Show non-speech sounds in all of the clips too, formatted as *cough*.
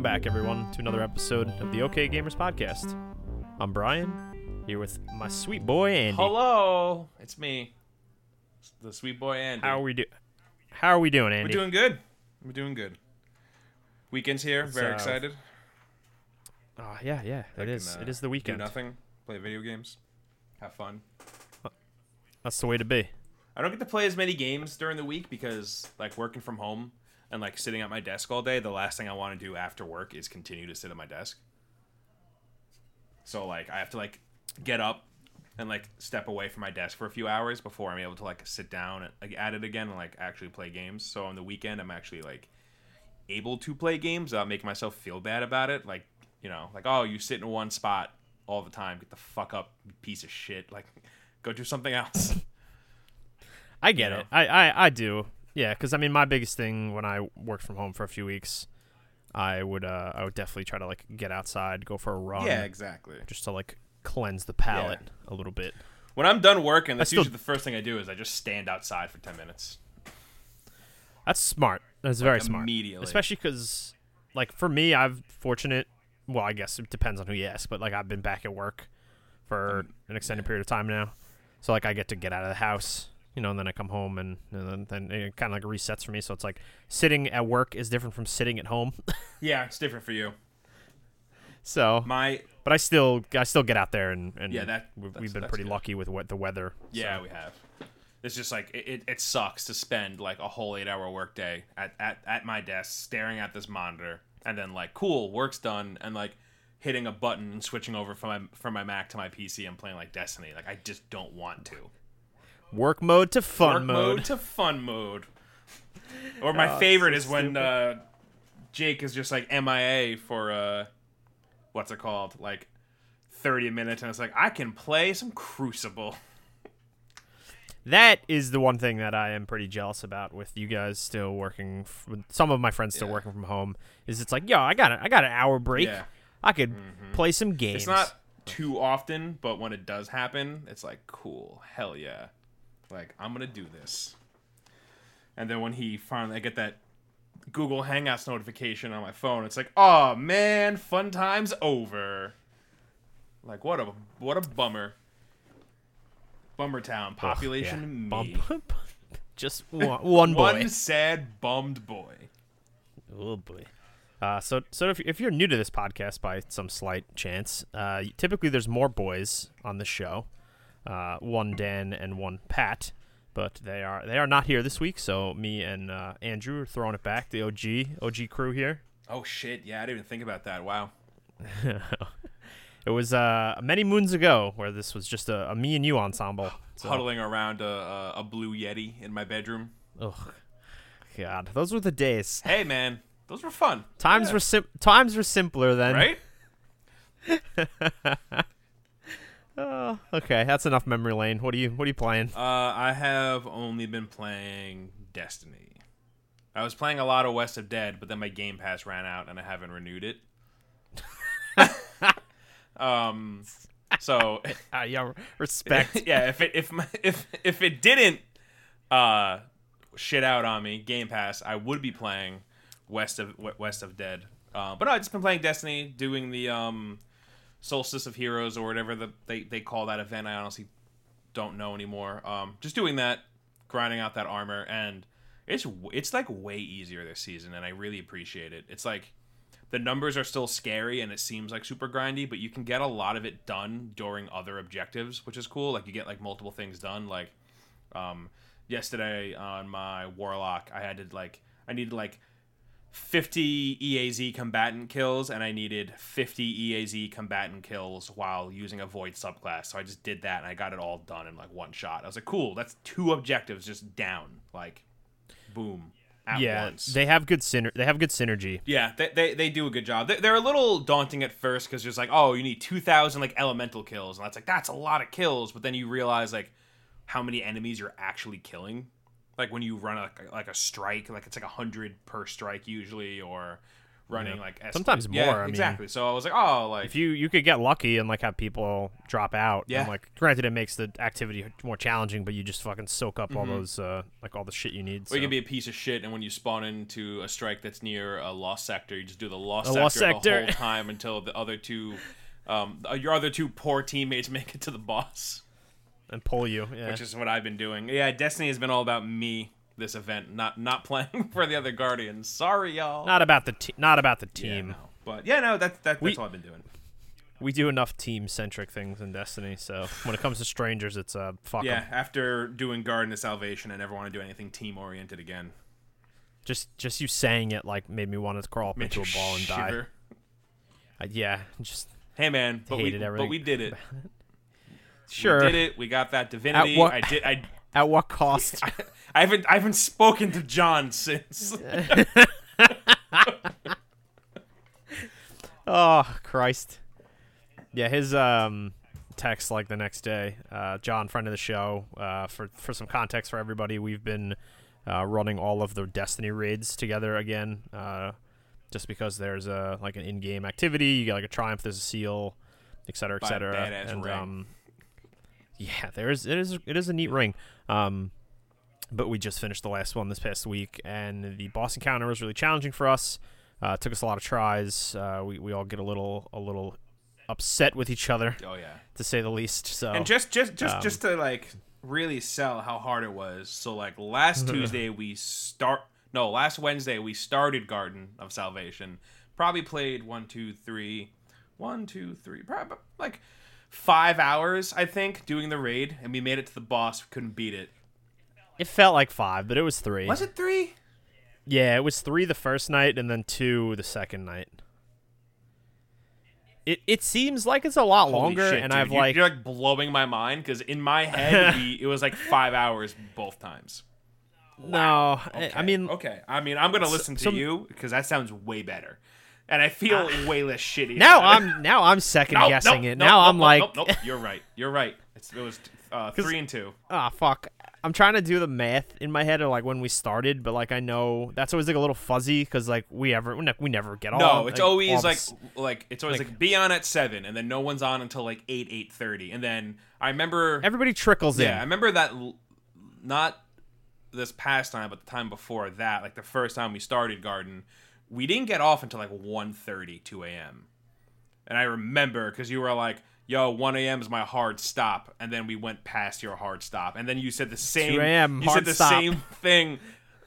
Welcome back, everyone, to another episode of the OK Gamers Podcast. I'm Brian, here with my sweet boy Andy. Hello, it's me, the sweet boy Andy. How are we do? How are we doing, Andy? We're doing good. We're doing good. Weekend's here. It's, Very uh, excited. Oh, yeah, yeah, I it is. can, uh, it is the Do weekend. nothing. Play video games. Have fun. That's the way to be. I don't get to play as many games during the week because, like, working from home and like sitting at my desk all day. The last thing I want to do after work is continue to sit at my desk. So like, I have to like get up and like step away from my desk for a few hours before I'm able to like sit down and like at it again and like actually play games. So on the weekend, I'm actually like able to play games without making myself feel bad about it. Like, you know, like oh, you sit in one spot all the time. Get the fuck up, piece of shit. Like, go do something else. *laughs* I get You it. I, I, I do. Yeah, because I mean, my biggest thing when I worked from home for a few weeks, I would uh, I would definitely try to like get outside, go for a run, yeah, exactly. just to like cleanse the palate a little bit. When I'm done working, that's still- usually the first thing I do is I just stand outside for ten minutes. That's smart. That's very smart. immediately. Especially because, like, for me, I've fortunate. Well, I guess it depends on who you ask, but like, I've been back at work for Um, an extended period of time now, so like, I get to get out of the house, you know, and then I come home and, and then, then it kind of like resets for me. So it's like sitting at work is different from sitting at home. *laughs* Yeah, it's different for you. so, My but I still, I still get out there and, and Yeah, that- we've, we've been pretty good. lucky with what the weather. yeah, so. we have. It's just like it, it, sucks to spend like a whole eight hour workday at, at at my desk staring at this monitor and then like cool work's done and like hitting a button and switching over from my from my Mac to my PC and playing like Destiny. Like I just don't want to. Work mode to fun Work mode. mode to fun mode. Or my Oh, favorite so is when uh, Jake is just like MIA for uh, what's it called? Like thirty minutes, and it's like I can play some Crucible. That is the one thing that I am pretty jealous about with you guys still working. F- some of my friends still Yeah. working from home. Is it's like, yo, I got a, I got an hour break. Yeah. I could play some games. It's not too often, but when it does happen, it's like cool, hell yeah, like I'm gonna do this. And then when he finally, I get that Google Hangouts notification on my phone. It's like, oh man, fun times over. Like what a what a bummer. Bummer town, population yeah. me. *laughs* Bump. Just one, one boy. One sad bummed boy. Oh boy. Uh, so, so if, if you're new to this podcast by some slight chance, uh, typically there's more boys on the show, uh, one Dan and one Pat, but they are they are not here this week. So me and uh, Andrew are throwing it back. The OG OG crew here. Oh shit, yeah, I didn't even think about that. Wow. *laughs* it was uh, many moons ago where this was just a, a me and you ensemble. So, Huddling around a, a, blue Yeti in my bedroom. ugh, God, those were the days. Hey man, those were fun. Times Yeah. were sim- times were simpler then. right? *laughs* Oh, okay, that's enough memory lane. What are you What are you playing? Uh, I have only been playing Destiny. I was playing a lot of West of Dead, but then my Game Pass ran out and I haven't renewed it. *laughs* um, so Uh, *laughs* yeah, respect. *laughs* yeah, if it if my, if if it didn't uh shit out on me, Game Pass, I would be playing West of West of Dead. Uh, but no, I've just been playing Destiny, doing the um Solstice of Heroes or whatever the, they they call that event. I honestly don't know anymore. Um, just doing that, grinding out that armor, and it's it's like way easier this season, and I really appreciate it. It's like the numbers are still scary and it seems like super grindy, but you can get a lot of it done during other objectives, which is cool. Like you get like multiple things done. Like um, yesterday on my warlock, I had to like I needed like 50 EAZ combatant kills and I needed 50 EAZ combatant kills while using a void subclass. So I just did that and I got it all done in like one shot. I was like, cool, that's two objectives just down. Like boom. At yeah, once. they have good syner- They have good synergy. Yeah, they, they, they do a good job. They, they're a little daunting at first because there's like, oh, you need 2,000 like elemental kills. And that's like, that's a lot of kills. But then you realize like how many enemies you're actually killing. Like when you run a, like a strike, like it's like a 100 per strike usually, or running Yeah. like S- Sometimes yeah, more, I mean- exactly. so I was like, oh, like If you you could get lucky and like have people drop out. Yeah. And, like granted, it makes the activity more challenging, but you just fucking soak up all Mhm. those uh like all the shit you need. Or you can be a piece of shit, and when you spawn into a strike that's near a lost sector, you just do the lost sector, lost the whole time until the other two, um, your other two poor teammates *laughs* make it to the boss, and pull you. Yeah. which is what I've been doing. Yeah, Destiny has been all about me this event, not not *laughs* playing for the other Guardians. Sorry, y'all. not about the te- not about the Yeah, team. no. But yeah, no, that's that, We- that's all I've been doing. We do enough team centric things in Destiny, so when it comes to strangers, it's uh fuck 'em. Yeah, after doing Garden of Salvation, I never want to do anything team oriented again. Just just you saying it like made me want to crawl up Made into a ball and die. shiver. Uh, yeah, just Hey man, but we Hated but we did it. *laughs* sure. We did it. We got that divinity. what- I did. I *laughs* At what cost? I, *laughs* I haven't I haven't spoken to John since. *laughs* Oh Christ! Yeah, his um text like the next day. Uh, John, friend of the show. Uh, for for some context for everybody, we've been uh, running all of the Destiny raids together again. Uh, just because there's a like an in-game activity, you get like a triumph, there's a seal, et cetera, et cetera. and um, yeah, there is it is it is a neat ring. Um, but we just finished the last one this past week, and the boss encounter was really challenging for us. Uh, took us a lot of tries. Uh, we we all get a little a little upset with each other, oh yeah. to say the least. So And just just just um, just to like really sell how hard it was. So like last *laughs* Tuesday we start no last Wednesday we started Garden of Salvation. Probably played one two three, one two three, probably like five hours I think doing the raid, and we made it to the boss. We Couldn't beat it. it felt like five, but it was three. Was it three? Yeah, it was three the first night, and then two the second night. It it seems like it's a lot Holy longer, shit, and dude. I've You're- like you're like blowing my mind because in my head *laughs* we, it was like five hours both times. no. I- I mean, okay. I mean, I'm gonna listen to some- you because that sounds way better, and I feel way less shitty. now. I'm now I'm second Nope, guessing nope, it. nope, now I'm like, nope, nope. *laughs* You're right. You're right. It's, it was uh, three and two. ah, fuck. I'm trying to do the math in my head of like when we started, but like I know that's always like a little fuzzy because like we ever we ne- we never get all. No, it's like, always like like it's always like- like, be on at seven, and then no one's on until like eight eight thirty, and then I remember everybody trickles in. yeah, I remember that l- not this past time, but the time before that, like the first time we started Garden, we didn't get off until like 1.30, 2 a.m. And I remember because you were like, yo, 1 a.m. is my hard stop. And then we went past your hard stop. And then you said the same 2 a.m., You said the stop. same thing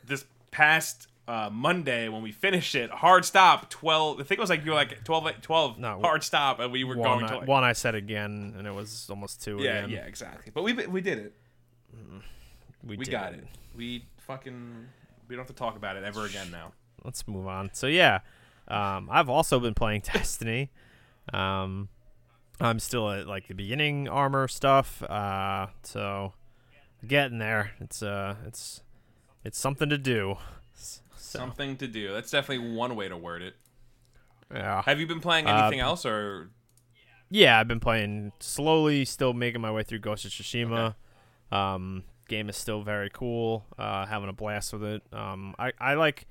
this past uh, Monday when we finished it. Hard stop, 12. I think it was like you were like 12, like 12 No, hard stop. And we were One, going I, to like. one I said again, and it was almost two yeah, again. yeah, exactly. But we, we did it. we, We did got it. We fucking we don't have to talk about it ever again now. Let's move on. So yeah, um, I've also been playing *laughs* Destiny. Um, I'm still at like the beginning armor stuff. Uh, so getting there. It's uh, it's it's something to do. *laughs* So Something to do. That's definitely one way to word it. yeah, Have you been playing Uh, anything else or yeah. I've been playing slowly, still making my way through Ghost of Tsushima. Um, game is still very cool. Uh, having a blast with it. Um, I I like.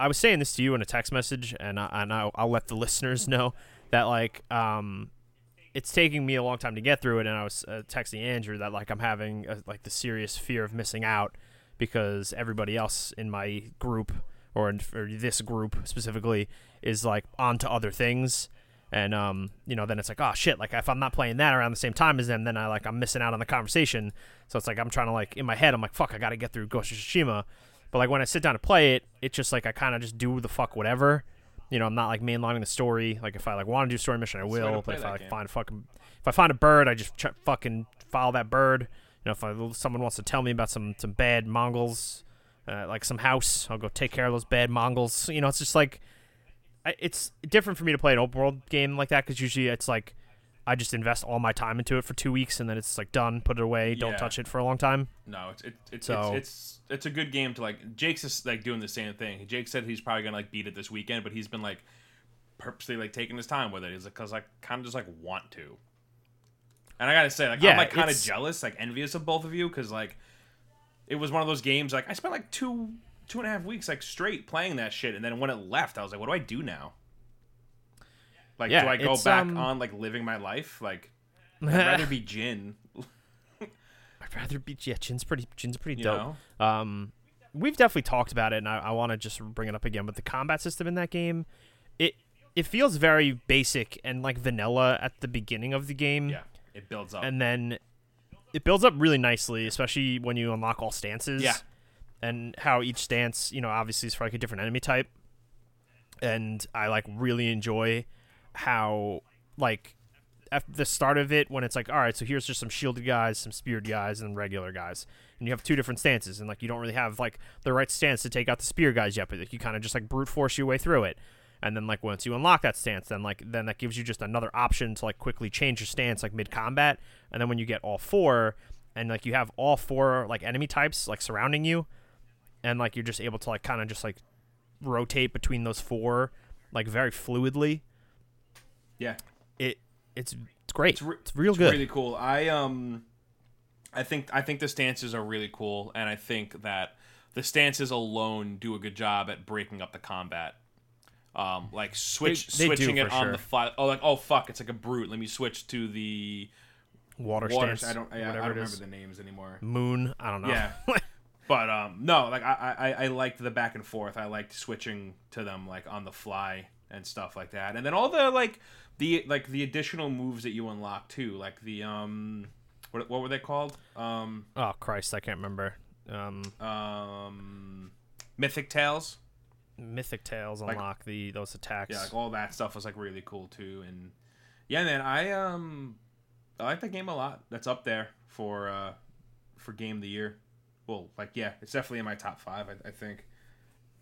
I was saying this to you in a text message, and I, and I'll, I'll let the *laughs* listeners know that like um, it's taking me a long time to get through it. And I was uh, texting Andrew that like I'm having a, like the serious fear of missing out because everybody else in my group or, in, or this group specifically is like on to other things. And um, you know, then it's like, oh shit! Like if I'm not playing that around the same time as them, then I like I'm missing out on the conversation. So it's like I'm trying to like in my head, I'm like, fuck, I gotta get through Ghost of Tsushima. But like when I sit down to play it, it's just like I kind of just do the fuck whatever. You know, I'm not like mainlining the story. Like if I like want to do story mission, I the way to will. But if I like game. find fucking, if I find a bird, I just ch- fucking follow that bird. You know, if I, someone wants to tell me about some some bad Mongols, uh, like some house, I'll go take care of those bad Mongols. You know, it's just like I, it's different for me to play an open world game like that because usually it's like I just invest all my time into it for two weeks and then it's like done, put it away, don't Yeah. touch it for a long time. no? It's it, it's, So- it's it's it's a good game to like. Jake's just like doing the same thing. Jake said he's probably gonna like beat it this weekend, but he's been like purposely like taking his time with it. He's like because I kind of just like want to. And I gotta say, like Yeah, I'm like kind of jealous, like envious of both of you because like it was one of those games like I spent like two two and a half weeks like straight playing that shit, and then when it left, I was like, what do I do now? Like, Yeah, do I go back um, on like living my life? Like, *laughs* I'd rather be Jin. *laughs* I'd rather be yeah. Jin's pretty. Jin's pretty You dope. know? Um, we've definitely talked about it, and I, I want to just bring it up again. But the combat system in that game, it it feels very basic and like vanilla at the beginning of the game, Yeah, it builds up. and then it builds up really nicely, especially when you unlock all stances. Yeah. and how each stance, you know, obviously is for like a different enemy type, and I like really enjoy how like at the start of it when it's like all right so here's just some shielded guys some speared guys and regular guys. And you have two different stances and like you don't really have like the right stance to take out the spear guys yet but like, you kind of just like brute force your way through it. And then like once you unlock that stance then like then that gives you just another option to like quickly change your stance like mid combat and then when you get all four and like you have all four like enemy types like surrounding you and like you're just able to like kind of just like rotate between those four like very fluidly yeah, it it's it's great. It's re- It's real it's good. really cool. I um, I think I think the stances are really cool, and I think that the stances alone do a good job at breaking up the combat. Um, like switch They- they switching it on sure. the fly. Oh, like oh fuck, it's like a brute. Let me switch to the water, water. stance. I don't. I, I don't remember the names anymore. Moon. I don't know. Yeah. *laughs* But um, no, like I, I I liked the back and forth. I liked switching to them like on the fly and stuff like that. And then all the like the like the additional moves that you unlock too, like the um, what what were they called? Um, oh Christ, I can't remember. Um, um, mythic tales. Mythic Tales Like- unlock the those attacks. Yeah, like all that stuff was like really cool too. And yeah, man, I um, I like that game a lot. That's up there for uh, for game of the year. Well, like yeah, it's definitely in my top five. I, I think.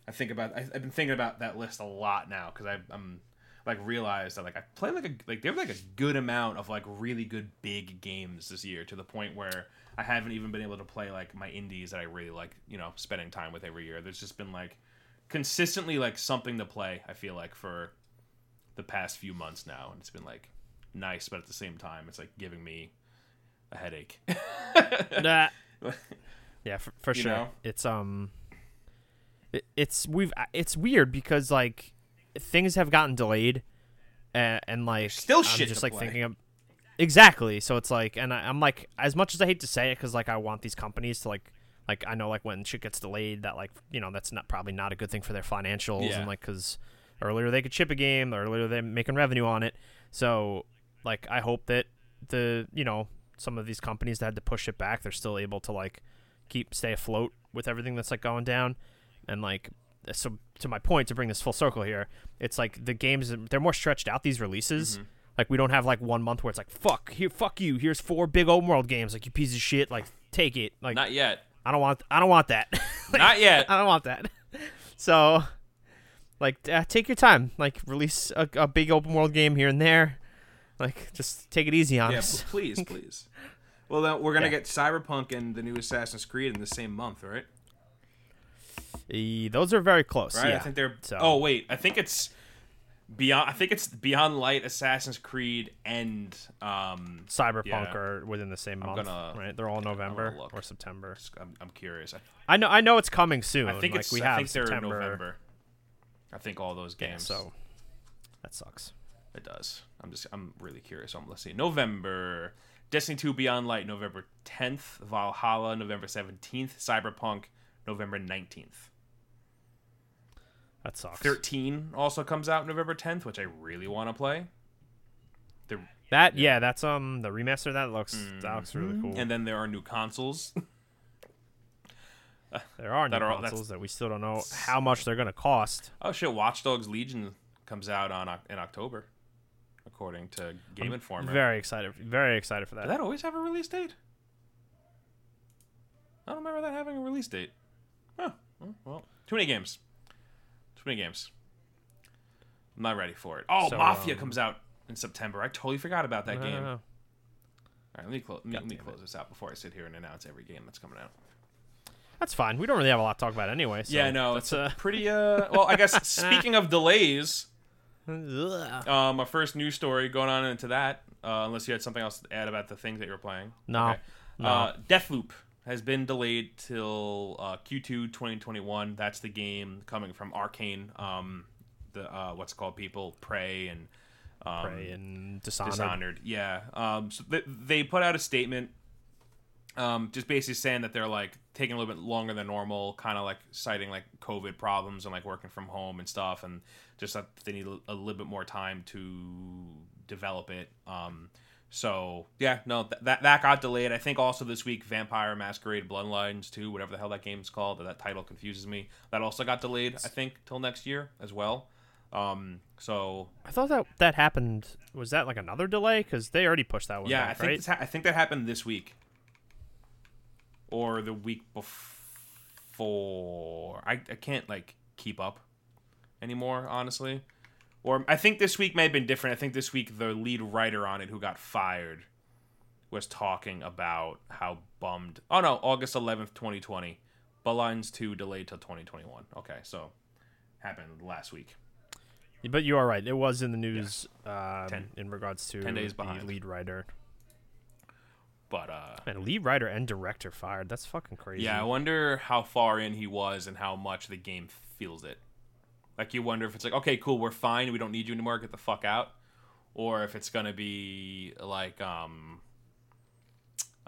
I think about. I, I've been thinking about that list a lot now because I'm like realized that like I played like a like there was like a good amount of like really good big games this year to the point where I haven't even been able to play like my indies that I really like. You know, spending time with every year. There's just been like consistently like something to play. I feel like for the past few months now, and it's been like nice, but at the same time, it's like giving me a headache. *laughs* Nah. *laughs* yeah, for, for sure. know? It's um, it's we've it's weird because like things have gotten delayed, and, and like still I'm shit just to like play. thinking of exactly. So it's like, and I, I'm like, as much as I hate to say it, because like I want these companies to like. Like I know, like when shit gets delayed, that like you know that's not probably not a good thing for their financials, Yeah. and like because earlier they could ship a game, earlier they're making revenue on it. So like I hope that the you know some of these companies that had to push it back, they're still able to like keep stay afloat with everything that's like going down, and like so to my point to bring this full circle here, it's like the games they're more stretched out these releases. Mm-hmm. Like we don't have like one month where it's like fuck here fuck you here's four big open world games like you piece of shit like take it like Not yet. I don't want I don't want that *laughs* Not yet. I don't want that *laughs* so like uh, take your time like release a, a big open world game here and there like just take it easy on Yeah, us please, *laughs* please. Well, then we're gonna Yeah. get Cyberpunk and the new Assassin's Creed in the same month, right? Those are very close Right. yeah I think they're. So- Oh wait, I think it's beyond. I think it's Beyond Light, Assassin's Creed, and um. Cyberpunk Yeah. are within the same I'm month, gonna- right? They're all November or September. I'm, I'm curious. I, know, I know it's coming soon. I think like it's. we I have think they're September. November. I think all those Yeah, games. so that sucks. It does. I'm just. I'm really curious. Um, let's see. November. Destiny 2 Beyond Light, November 10th. Valhalla, November 17th. Cyberpunk, November 19th. That sucks. 13 also comes out November 10th, which I really want to play. The, That yeah, that's um the remaster. That looks that looks really cool. Mm-hmm. And then there are new consoles. *laughs* *laughs* there are new are consoles that we still don't know how much they're gonna cost. oh shit, Watch Dogs Legion comes out on in October, according to Game Informer. Very excited, very excited for Did that. that always have a release date? I don't remember that having a release date. Huh. Well, too many games. Many games. I'm not ready for it. Oh, So, Mafia um, comes out in September. I totally forgot about that game. All right, let me, clo- let me, close this out before I sit here and announce every game that's coming out. That's fine. We don't really have a lot to talk about anyway. So yeah, no, it's uh, a pretty. Uh, well, I guess *laughs* speaking of delays, um, our first news story going on into that. Uh, unless you had something else to add about the things that you were playing. No. Okay. No. Uh, Deathloop has been delayed till uh, Q2 2021. That's the game coming from Arcane. Um, the uh, what's called people Prey and um, Prey and Dishonored. Dishonored. Yeah. Um, so th- they put out a statement, um, just basically saying that they're like taking a little bit longer than normal, kind of like citing like COVID problems and like working from home and stuff, and just that they need a, a little bit more time to develop it. Um, so yeah, no, th- that that got delayed. I think also this week, Vampire Masquerade Bloodlines 2, whatever the hell that game's called, that title confuses me. That also got delayed. I think till next year as well. Um, so I thought that that happened. Was that like another delay? Because they already pushed that one. yeah, I think right? ha- I think that happened this week or the week before. I I can't like keep up anymore, honestly. Or I think this week may have been different. I think this week the lead writer on it who got fired was talking about how bummed. Oh no, August 11th, 2020. Bloodlines 2 delayed till 2021. Okay, so happened last week. But you are right. It was in the news um, Ten- in regards to 10 days the lead writer. But uh Man, lead writer and director fired. That's fucking crazy. Yeah, I wonder how far in he was and how much the game feels it. Like you wonder if it's like, okay, cool, we're fine, we don't need you anymore, get the fuck out, or if it's gonna be like, um,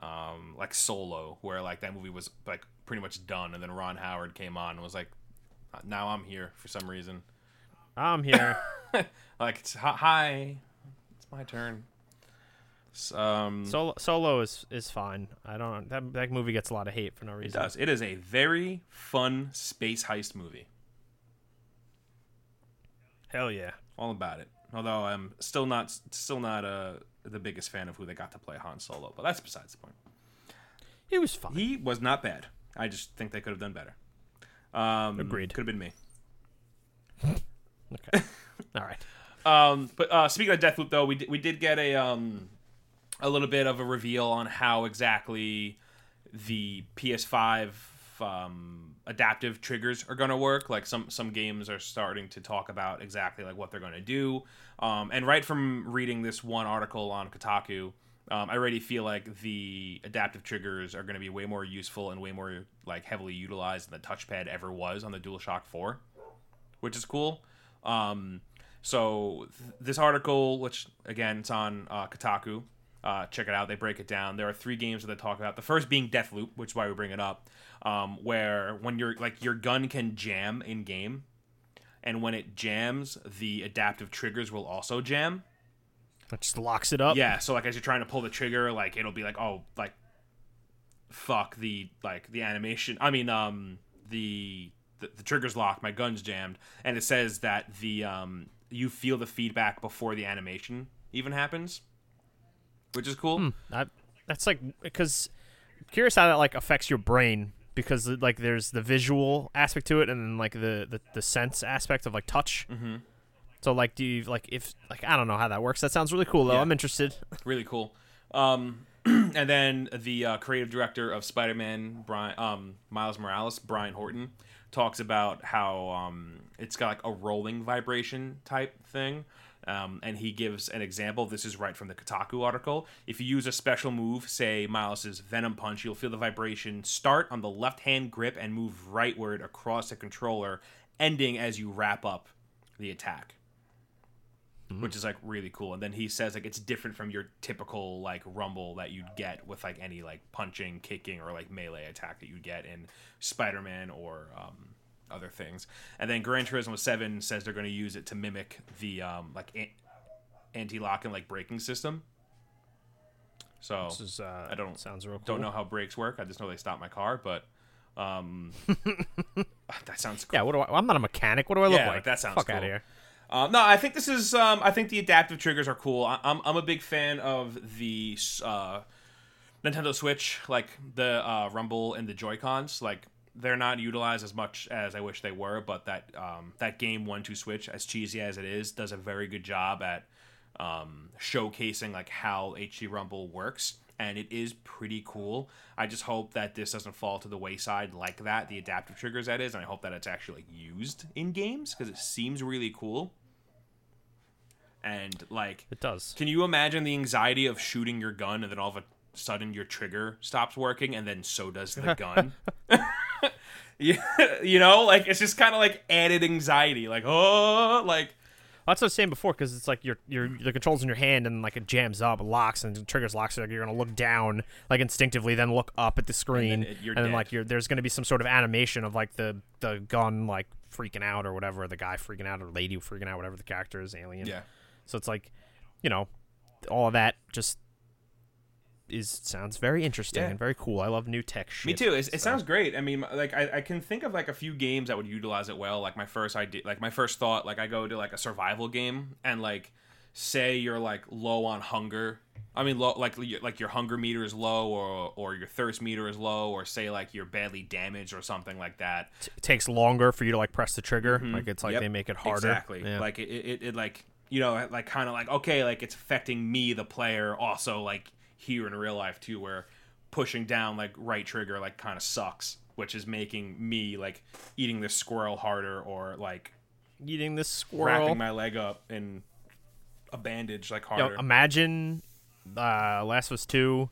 um, like Solo, where like that movie was like pretty much done, and then Ron Howard came on and was like, now I'm here for some reason. I'm here. *laughs* Like, it's, hi- it's my turn. Um, Solo, Solo is is fine. I don't. That that movie gets a lot of hate for no reason. it does. It is a very fun space heist movie. Hell yeah. all about it. Although I'm still not still not uh, the biggest fan of who they got to play Han Solo, but that's besides the point. He was fine. He was not bad. I just think they could have done better. Um, Agreed. Could have been me. Okay. *laughs* All right. Um, but uh, speaking of Deathloop, though, we did, we did get a um, a little bit of a reveal on how exactly the PS5 um, adaptive triggers are going to work. Like some some games are starting to talk about exactly like what they're going to do. Um, and right from reading this one article on Kotaku, um, I already feel like the adaptive triggers are going to be way more useful and way more like heavily utilized than the touchpad ever was on the DualShock 4, which is cool. Um, so th- this article, which again it's on uh, Kotaku, uh, check it out. They break it down. There are three games that they talk about. The first being Deathloop, which is why we bring it up, um, where when you're like your gun can jam in game, and when it jams, the adaptive triggers will also jam. That just locks it up. Yeah, so like as you're trying to pull the trigger, like it'll be like, oh, like fuck the like the animation. I mean, um, the the, the trigger's locked, my gun's jammed, and it says that the um you feel the feedback before the animation even happens, which is cool. I, that's like because curious how that like affects your brain because like there's the visual aspect to it and then like the the, the sense aspect of like touch. Mm-hmm. So like, do you like if like I don't know how that works. That sounds really cool though. Yeah. I'm interested. really cool. Um, *clears throat* and then the uh, creative director of Spider-Man, Brian um, Miles Morales, Brian Horton, talks about how um, it's got like a rolling vibration type thing. Um, and he gives an example. This is right from the Kotaku article. If you use a special move, say Miles's Venom Punch, you'll feel the vibration start on the left hand grip and move rightward across the controller, ending as you wrap up the attack which is like really cool. And then he says like it's different from your typical like rumble that you'd get with like any like punching, kicking, or like melee attack that you'd get in Spider Man or um, other things. And then Gran Turismo Seven says they're going to use it to mimic the um, like an- anti lock and like braking system. So This is uh, I don't- sounds real cool. don't know how brakes work. I just know they stop my car, but um, *laughs* that sounds cool. Yeah, what do I? I'm not a mechanic. What do I look Yeah, like? that sounds Fuck cool. out of here. Uh, no, I think this is. Um, I think the adaptive triggers are cool. I, I'm I'm a big fan of the uh, Nintendo Switch, like the uh, Rumble and the Joy Cons. Like they're not utilized as much as I wish they were, but that um, that game One Two Switch, as cheesy as it is, does a very good job at um, showcasing like how HD Rumble works, and it is pretty cool. I just hope that this doesn't fall to the wayside like that, the adaptive triggers that is, and I hope that it's actually like, used in games because it seems really cool. And like, It does. can you imagine the anxiety of shooting your gun and then all of a sudden your trigger stops working and then so does the *laughs* gun. *laughs* yeah, *laughs* you know, like it's just kind of like added anxiety. Like oh, like That's what I was saying before, because it's like your your the controls in your hand and like it jams up, locks and triggers locks. So like you're gonna look down like instinctively, then look up at the screen, it- you're and then like you're there's gonna be some sort of animation of like the the gun like freaking out or whatever, the guy freaking out or lady freaking out, whatever the character is, alien. yeah. So it's like, you know, all of that just is sounds very interesting Yeah. and very cool. I love new tech shit. Me too. It so- sounds great. I mean, like I, I can think of like a few games that would utilize it well. Like my first idea, like my first thought, like I go to like a survival game and like say you're like low on hunger. I mean, low, like like your hunger meter is low, or or your thirst meter is low, or say like you're badly damaged or something like that. It takes longer for you to like press the trigger. Mm-hmm. Like it's like Yep. they make it harder. Exactly. Yeah. Like it, it, it like you know, like kind of like okay, like it's affecting me, the player, also like here in real life too, where pushing down like right trigger like kind of sucks, which is making me like eating this squirrel harder or like eating this squirrel. wrapping my leg up in a bandage like Yo, harder. imagine uh, Last of Us Two,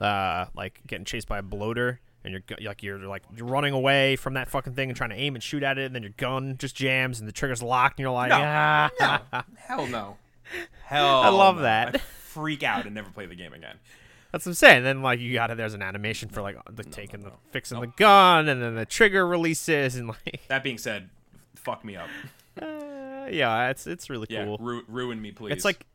uh, like getting chased by a bloater, and you're like you're like you're running away from that fucking thing and trying to aim and shoot at it, and then your gun just jams and the trigger's locked, and you're like, No. ah. Hell no. *laughs* Hell I love no. that. I freak out and never play the game again. That's what I'm saying. Then like you got it. There's an animation for like the taking the fixing the gun, and then the trigger releases, and like That being said, fuck me up. *laughs* uh, yeah, it's it's really Yeah, cool. ru- ruin me, please. It's like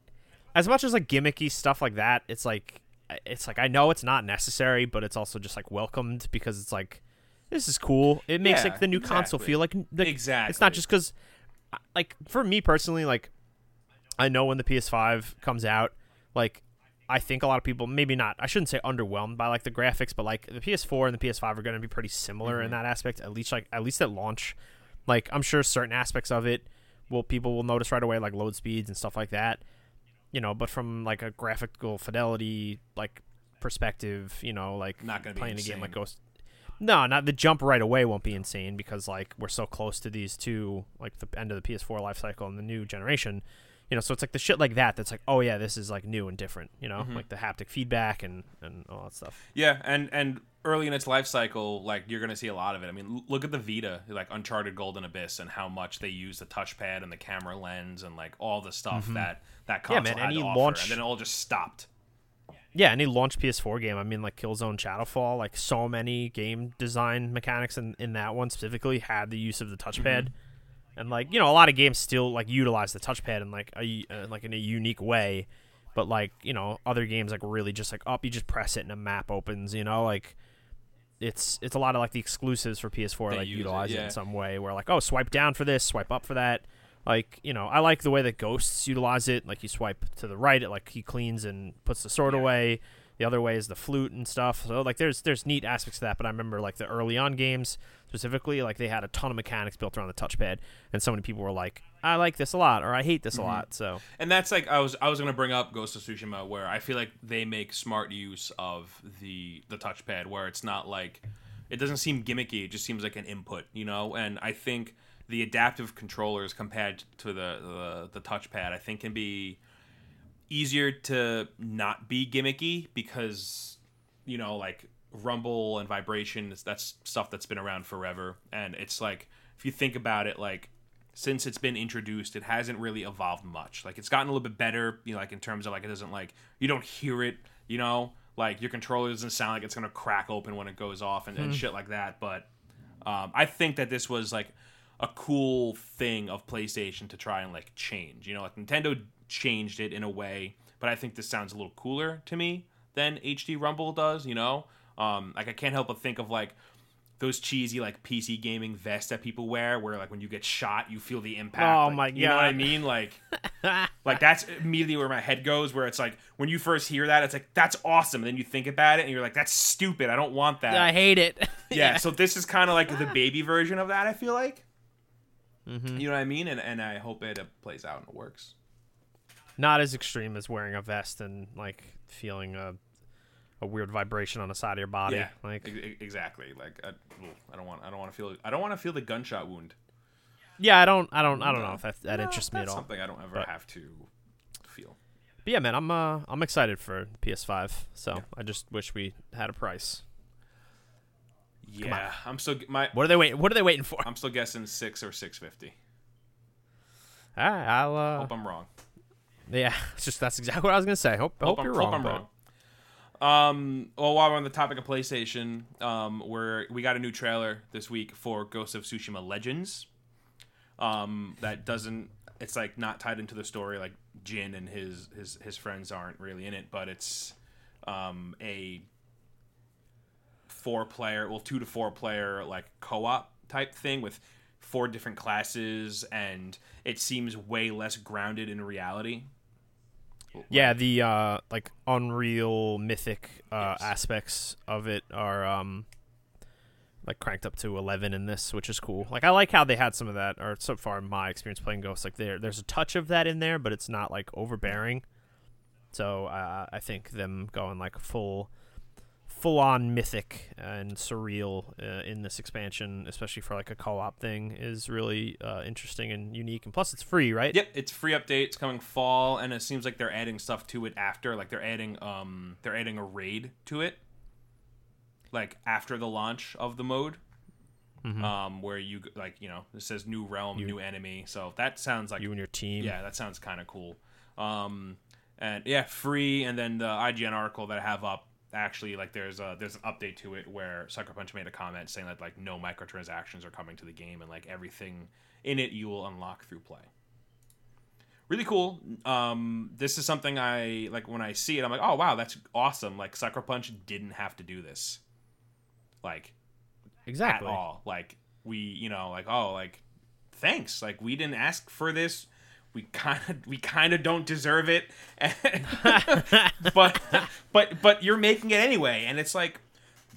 as much as like gimmicky stuff like that, it's like it's like I know it's not necessary, but it's also just like welcomed because it's like this is cool. It makes Yeah, like the new console feel like, like Exactly. It's not just because like for me personally, like I know when the PS5 comes out, like I think a lot of people maybe not. I shouldn't say underwhelmed by like the graphics, but like the PS4 and the PS5 are going to be pretty similar Mm-hmm. in that aspect. At least like at least at launch, like I'm sure certain aspects of it will people will notice right away, like load speeds and stuff like that. You know, but from like a graphical fidelity like perspective, you know, like Not gonna playing a game like Ghost. No, not the jump right away won't be insane because like we're so close to these two, like the end of the PS4 life cycle and the new generation. You know, so it's like the shit like that that's like, oh yeah, this is like new and different. You know, Mm-hmm. like the haptic feedback and and all that stuff. Yeah, and and early in its life cycle, like you're gonna see a lot of it. I mean, look at the Vita, like Uncharted Golden Abyss, and how much they use the touchpad and the camera lens and like all the stuff that that Yeah, console man, had any launch- and then it all just stopped. Yeah, any launch PS4 game, I mean, like Killzone Shadowfall, like so many game design mechanics in, in that one specifically had the use of the touchpad, and like you know, a lot of games still like utilize the touchpad in like a uh, like in a unique way, but like you know, other games like really just like up, you just press it and a map opens, you know, like it's it's a lot of like the exclusives for PS4 They like use it, utilize it, in some way, where like oh, swipe down for this, swipe up for that. Like you know, I like the way that Ghosts utilize it. Like you swipe to the right, it like he cleans and puts the sword away. The other way is the flute and stuff. So like there's there's neat aspects to that. But I remember like the early on games specifically, like they had a ton of mechanics built around the touchpad, and so many people were like, I like this a lot or I hate this a mm-hmm. lot. So And that's like I was I was gonna bring up Ghost of Tsushima, where I feel like they make smart use of the the touchpad, where it's not like it doesn't seem gimmicky. It just seems like an input, you know. And I think the adaptive controllers compared to the the, the touchpad, I think can be easier to not be gimmicky because you know like rumble and vibration that's stuff that's been around forever. And it's like if you think about it like since it's been introduced it hasn't really evolved much. Like it's gotten a little bit better you know like in terms of like it doesn't like you don't hear it you know? Like your controller doesn't sound like it's gonna crack open when it goes off and, and shit like that. But um, I think that this was like a cool thing of PlayStation to try and like change. You know, like Nintendo changed it in a way, but I think this sounds a little cooler to me than HD Rumble does. You know, um, like I can't help but think of like those cheesy like PC gaming vests that people wear, where like when you get shot, you feel the impact. Oh like, my god! You know what I mean? Like, *laughs* like that's immediately where my head goes. Where it's like when you first hear that, it's like that's awesome, and then you think about it, and you're like, that's stupid. I don't want that I hate it. *laughs* *laughs* yeah, so this is kind of like the baby version of that. I feel like. Mm-hmm. You know what I mean? And and I hope it uh, plays out and it works. Not as extreme as wearing a vest and like feeling a a weird vibration on the side of your body. Yeah, Like e- exactly. Like I, I don't want I don't want to feel I don't want to feel the gunshot wound. yeah, I don't I don't I don't know if that that No, interests me at all. Something I don't ever But- have to feel. But yeah, man, I'm uh, I'm excited for PS5. So I just wish we had a price. Yeah, I'm still my What are they waiting? What are they waiting for? I'm still guessing six or six fifty. All right, I'll. Uh, Hope I'm wrong. Yeah, *laughs* it's just that's exactly what I was gonna say. Hope, hope, I'm, you're hope wrong. But- wrong. Um, well, while we're on the topic of PlayStation, um, where we got a new trailer this week for Ghost of Tsushima Legends. Um, that doesn't. It's like not tied into the story. Like Jin and his his his friends aren't really in it, but it's um a four player, well, two to four player like co op type thing with four different classes, and it seems way less grounded in reality. Yeah, the uh, like Unreal Mythic uh, Yes. aspects of it are um, like cranked up to eleven in this, which is cool. Like I like how they had some of that, or so far in my experience playing Ghost, like there there's a touch of that in there, but it's not like overbearing. So uh, I think them going like full, full on mythic and surreal uh, in this expansion, especially for like a co-op thing, is really uh, interesting and unique. And plus, it's free, right? Yep, it's free update. It's coming fall, and it seems like they're adding stuff to it after. Like they're adding um they're adding a raid to it, like after the launch of the mode. Um, where you like you know it says new realm, new enemy. So that sounds like You and your team. yeah, that sounds kind of cool. Um, and yeah, free. And then the IGN article that I have up actually like there's a there's an update to it where Sucker Punch made a comment saying that like no microtransactions are coming to the game and like everything in it you will unlock through play. Really cool. Um, this is something I like when I see it. I'm like, oh wow, that's awesome. Like Sucker Punch didn't have to do this, like exactly. at all. Like we, you know, like oh, like thanks. Like we didn't ask for this. We kind of we kind of don't deserve it. *laughs* *laughs* but but but you're making it anyway and it's like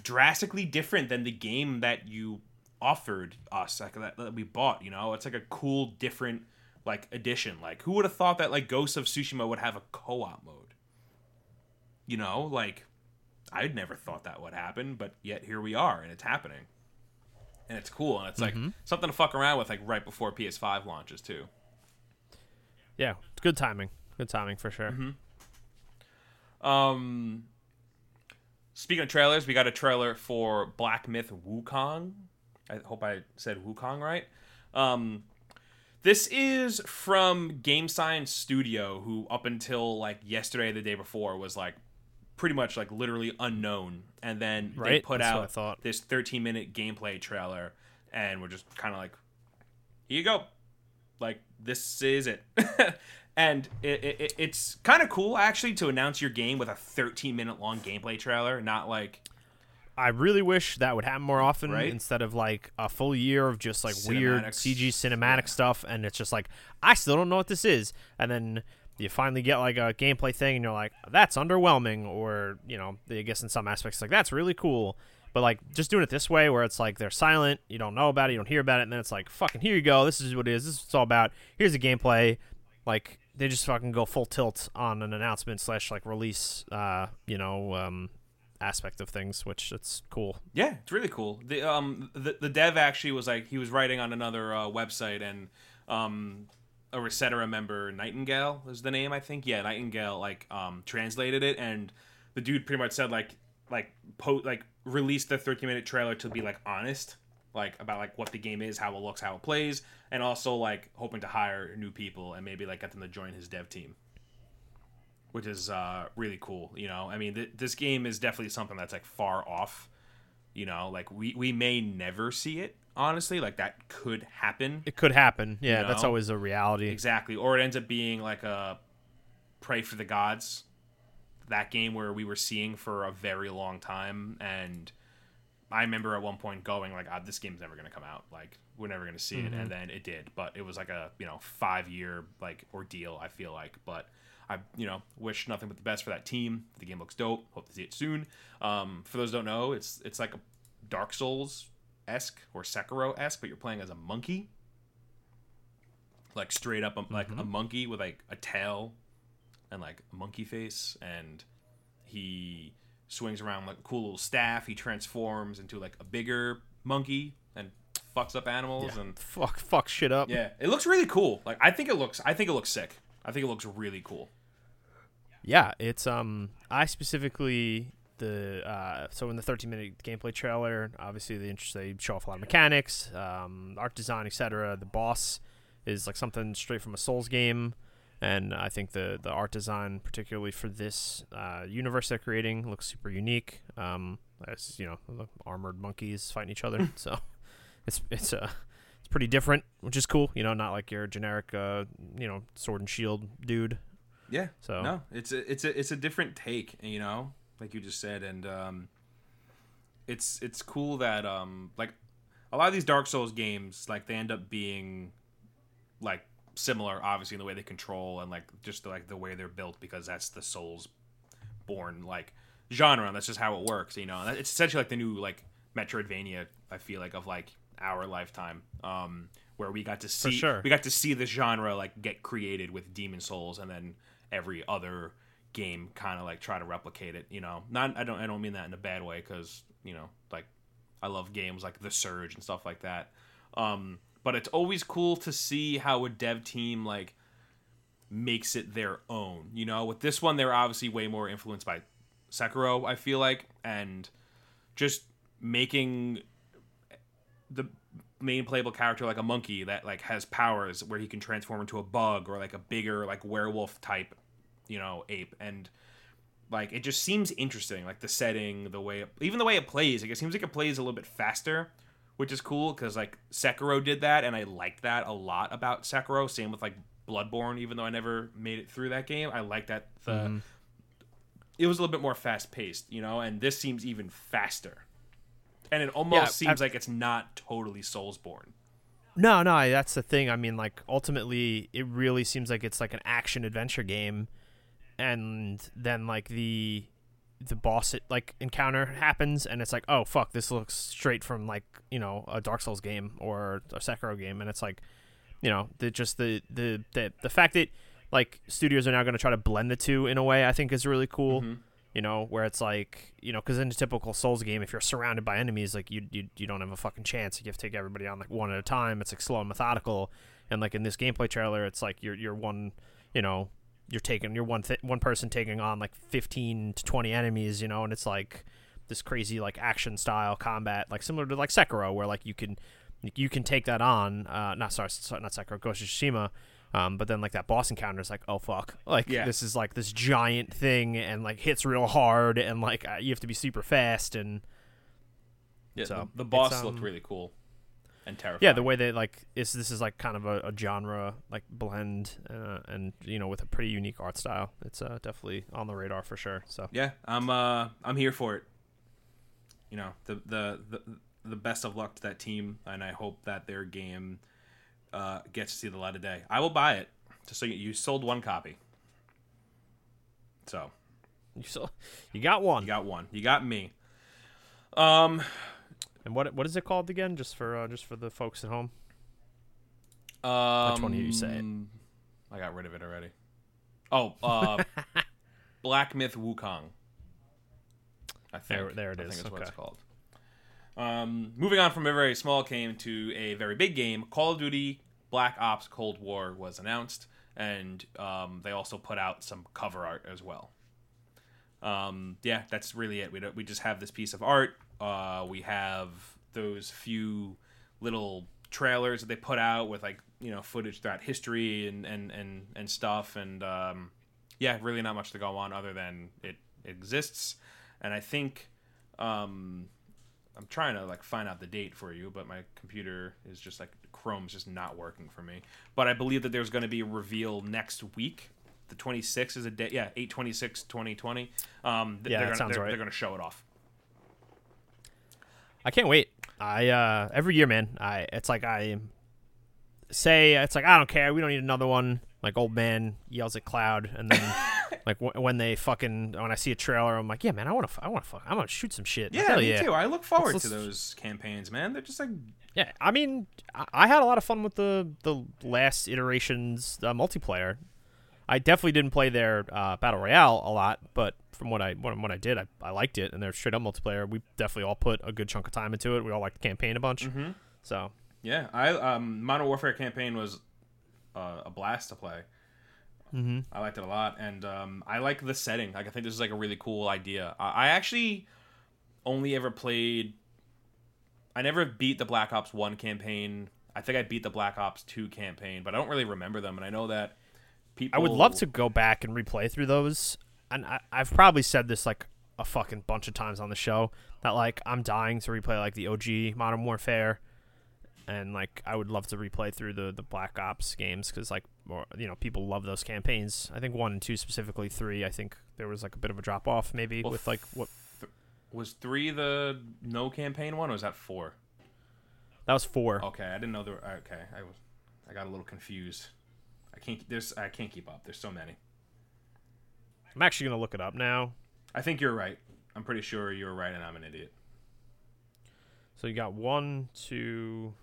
drastically different than the game that you offered us like that, that we bought, you know? It's like a cool different like addition. Like who would have thought that like Ghost of Tsushima would have a co-op mode? You know, like I'd never thought that would happen, but yet here we are and it's happening. And it's cool and it's like mm-hmm. something to fuck around with like right before PS5 launches too. Yeah, it's good timing. Good timing for sure. Um, speaking of trailers, we got a trailer for Black Myth Wukong. I hope I said Wukong right. Um, this is from Game Science Studio, who up until like yesterday, the day before, was like pretty much like literally unknown, and then they put that's out this 13 minute gameplay trailer, and we're just kind of like, here you go, like this is it. *laughs* and it, it, it- it's kind of cool actually to announce your game with a 13 minute long gameplay trailer, not like I really wish that would happen more often Right? instead of like a full year of just like weird CG cinematic stuff, and it's just like I still don't know what this is, and then you finally get like a gameplay thing, and you're like, that's underwhelming, or you know, I guess in some aspects like that's really cool, but like just doing it this way where it's like they're silent, you don't know about it, you don't hear about it, and then it's like fucking here you go, this is what it is, this is it's all about. Here's the gameplay, like they just fucking go full tilt on an announcement slash like release, uh, you know, um, aspect of things, which it's cool. Yeah, it's really cool. The um the, the dev actually was like he was writing on another uh, website and um a Resetera member Nightingale is the name I think. Yeah, Nightingale like um translated it and the dude pretty much said like like po- like release the 13 minute trailer to be like honest like about like what the game is, how it looks, how it plays, and also like hoping to hire new people and maybe like get them to join his dev team which is uh, really cool. You know, I mean, th- this game is definitely something that's like far off. You know, like we we may never see it. Honestly, like that could happen It could happen. Yeah, You that's always a reality. exactly, or it ends up being like a pray for the gods. That game where we were seeing for a very long time, and I remember at one point going like, ah, "This game's never gonna come out. Like, we're never gonna see it." And then it did, but it was like a you know five year like ordeal. I feel like, but I you know wish nothing but the best for that team. The game looks dope. Hope to see it soon. Um, for those who don't know, it's it's like a Dark Souls esque or Sekiro esque, but you're playing as a monkey, like straight up a, like a monkey with like a tail and like monkey face, and he swings around like a cool little staff. He transforms into like a bigger monkey and fucks up animals Yeah. and Fuck, fuck shit up. yeah, it looks really cool. Like I think it looks I think it looks sick. I think it looks really cool. Yeah, it's um I specifically the uh so in the 13 minute gameplay trailer, obviously the interest they show off a lot of mechanics, um, art design, etc. The boss is like something straight from a Souls game, and I think the the art design, particularly for this uh, universe they're creating, looks super unique. Um, as you know, the armored monkeys fighting each other, so *laughs* it's it's uh, it's pretty different, which is cool. You know, not like your generic uh, you know sword and shield dude. Yeah. So No, it's a it's a it's a different take, you know, like you just said, and um, it's it's cool that um like a lot of these Dark Souls games like they end up being like similar, obviously in the way they control and like just like the way they're built because that's the Souls born like genre. And that's just how it works, you know. And it's essentially like the new like Metroidvania. I feel like of like our lifetime, um, where we got to see sure. we got to see the genre like get created with Demon Souls, and then every other game kind of like try to replicate it. You know, not I don't I don't mean that in a bad way because you know like I love games like The Surge and stuff like that. Um, but it's always cool to see how a dev team like makes it their own. You know, with this one, they're obviously way more influenced by Sekiro. I feel like, and just making the main playable character like a monkey that like has powers where he can transform into a bug or like a bigger like werewolf type, you know, ape and like it just seems interesting like the setting the way it, even the way it plays like it seems like it plays a little bit faster which is cool because like sekiro did that and i liked that a lot about sekiro. Same with like bloodborne even though i never made it through that game i like that the mm-hmm. it was a little bit more fast paced you know and this seems even faster. And it almost Yeah, seems I- like it's not totally soulsborne. No, no, that's the thing. I mean, like ultimately, it really seems like it's like an action adventure game, and then like the the boss it, like encounter happens, and it's like, oh fuck, this looks straight from like you know a Dark Souls game or a Sekiro game, and it's like, you know, the just the the the, the fact that like studios are now going to try to blend the two in a way, I think is really cool. Mm-hmm. You know, where it's like, you know, because in a typical Souls game, if you're surrounded by enemies, like you, you, you don't have a fucking chance. You have to take everybody on like one at a time. It's like slow and methodical. And like in this gameplay trailer, it's like you're you're one, you know, you're taking you're one th- one person taking on like 15 to 20 enemies, you know, and it's like this crazy like action style combat, like similar to like Sekiro, where like you can you can take that on. Uh, not sorry, sorry not Sekiro, Ghost of Tsushima. Um, but then like that boss encounter is like, oh fuck, like Yeah. this is like this giant thing and like hits real hard and like uh, you have to be super fast and yeah So, the, the boss it's, looked um, really cool and terrifying. Yeah, the way they like is this is like kind of a, a genre like blend uh, and you know with a pretty unique art style. It's uh, definitely on the radar for sure. So. Yeah i'm uh i'm here for it. You know the the the, the best of luck to that team and i hope that their game uh gets to see the light of day. I will buy it just so you, you sold one copy. So. You sold, you got one. you got one. You got me. Um and what what is it called again? Just for uh, just for the folks at home. um one of you say it? i got rid of it already oh uh *laughs* black myth wukong i think There- there it I is. think that's what it's Okay. called Um, moving on from a very small game to a very big game, Call of Duty Black Ops Cold War was announced, and um, they also put out some cover art as well. Um, yeah, that's really it. We don't, we just have this piece of art. Uh, we have those few little trailers that they put out with like you know footage throughout history and and and and stuff. And um, yeah, really not much to go on other than it exists. And I think um, I'm trying to like find out the date for you, but my computer is just like Chrome's just not working for me. But I believe that there's going to be a reveal next week. The 26th is a day. Yeah, 826 2020. Um, Yeah, they're that gonna, sounds they're, right. They're going to show it off. I can't wait. I uh every year, man. I it's like I say it's like I don't care. We don't need another one. Like old man yells at cloud, and then *laughs* like w- when they fucking when I see a trailer, I'm like, yeah, man, I want to, I want to, fuck, I want to shoot some shit. Yeah, Hell me yeah. too. I look forward Let's- to those campaigns, man. They're just like Yeah, I mean, I, I had a lot of fun with the the last iterations uh, multiplayer. I definitely didn't play their uh, battle royale a lot, but from what I what, what I did, I, I liked it, and their straight up multiplayer. We definitely all put a good chunk of time into it. We all liked the campaign a bunch. Mm-hmm. So yeah. I um, Modern Warfare campaign was uh, a blast to play. Mm-hmm. I liked it a lot, and um, I like the setting. Like I think this is like a really cool idea. I, I actually only ever played. I never beat the Black Ops One campaign. I think I beat the Black Ops Two campaign, but I don't really remember them. And I know that people. I would love to go back and replay through those. And I, I've probably said this like a fucking bunch of times on the show that like I'm dying to replay like the OG Modern Warfare, and like I would love to replay through the the Black Ops games because like more you know people love those campaigns. I think one and two specifically. Three, I think there was like a bit of a drop off maybe Well, with like what Was three the no campaign one, or was that four? that was four. Okay, I didn't know there. Okay, I was. I got a little confused. I can't. There's. I can't keep up. There's so many. I'm actually gonna look it up now. I think you're right. I'm pretty sure you're right, and I'm an idiot. So you got one, two.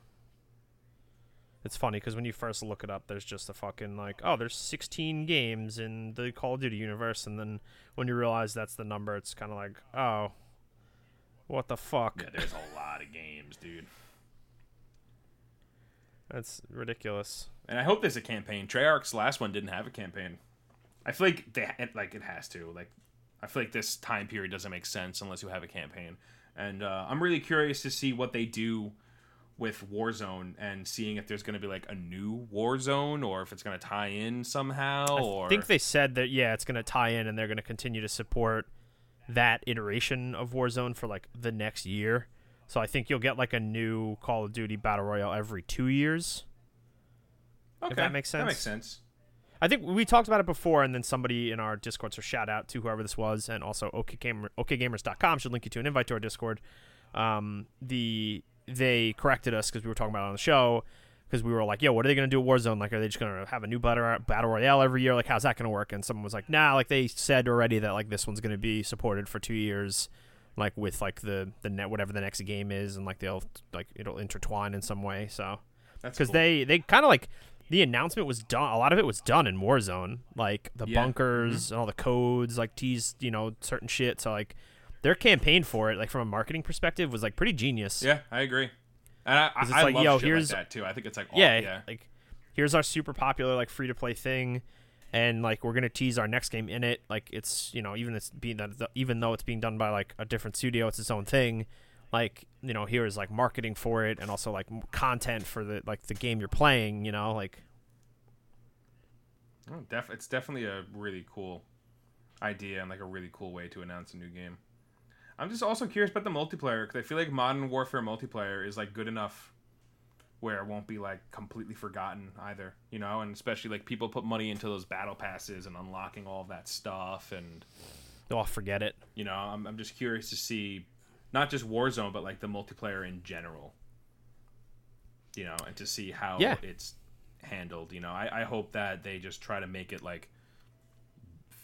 It's funny because when you first look it up, there's just a fucking like, oh, there's 16 games in the Call of Duty universe, and then when you realize that's the number, it's kind of like, oh, what the fuck? Yeah, there's a lot of games, dude. That's ridiculous. And I hope there's a campaign. Treyarch's last one didn't have a campaign. I feel like they it, like it has to. Like I feel like this time period doesn't make sense unless you have a campaign. And uh, I'm really curious to see what they do with Warzone and seeing if there's going to be like a new Warzone or if it's going to tie in somehow. or I think they said that yeah, it's gonna tie in, and they're gonna continue to support that iteration of Warzone for like the next year. So I think you'll get like a new Call of Duty Battle Royale every two years. Okay, that makes sense. That makes sense. I think we talked about it before, and then somebody in our Discord, so shout out to whoever this was, and also OKGamer, OKGamers.com should link you to an invite to our Discord. Um, the they corrected us because we were talking about it on the show because we were like, "Yo, what are they gonna do at Warzone? Like, are they just gonna have a new battle battle royale every year? Like, how's that gonna work?" And someone was like, "Nah, like they said already that like this one's gonna be supported for two years." Like with like the the net whatever the next game is, and like they'll like it'll intertwine in some way. So That's because cool. they they kind of like the announcement was done. A lot of it was done in Warzone, like the Yeah. bunkers mm-hmm. and all the codes, like teased you know certain shit. So like their campaign for it, like from a marketing perspective, was like pretty genius. Yeah, I agree. And I, I, it's I like, love yo, shit here's- like that too. I think it's like all, yeah, yeah. like here's our super popular like free to play thing, and like we're gonna tease our next game in it. Like it's you know even it's being that even though it's being done by like a different studio, it's its own thing. Like you know here is like marketing for it and also like content for the like the game you're playing. You know like Oh, def- it's definitely a really cool idea and like a really cool way to announce a new game. I'm just also curious about the multiplayer because I feel like Modern Warfare multiplayer is like good enough where it won't be like completely forgotten either, you know. And especially like people put money into those battle passes and unlocking all that stuff, and they'll forget it. you know, I'm I'm just curious to see not just Warzone but like the multiplayer in general, you know, and to see how Yeah. it's handled. You know, I, I hope that they just try to make it like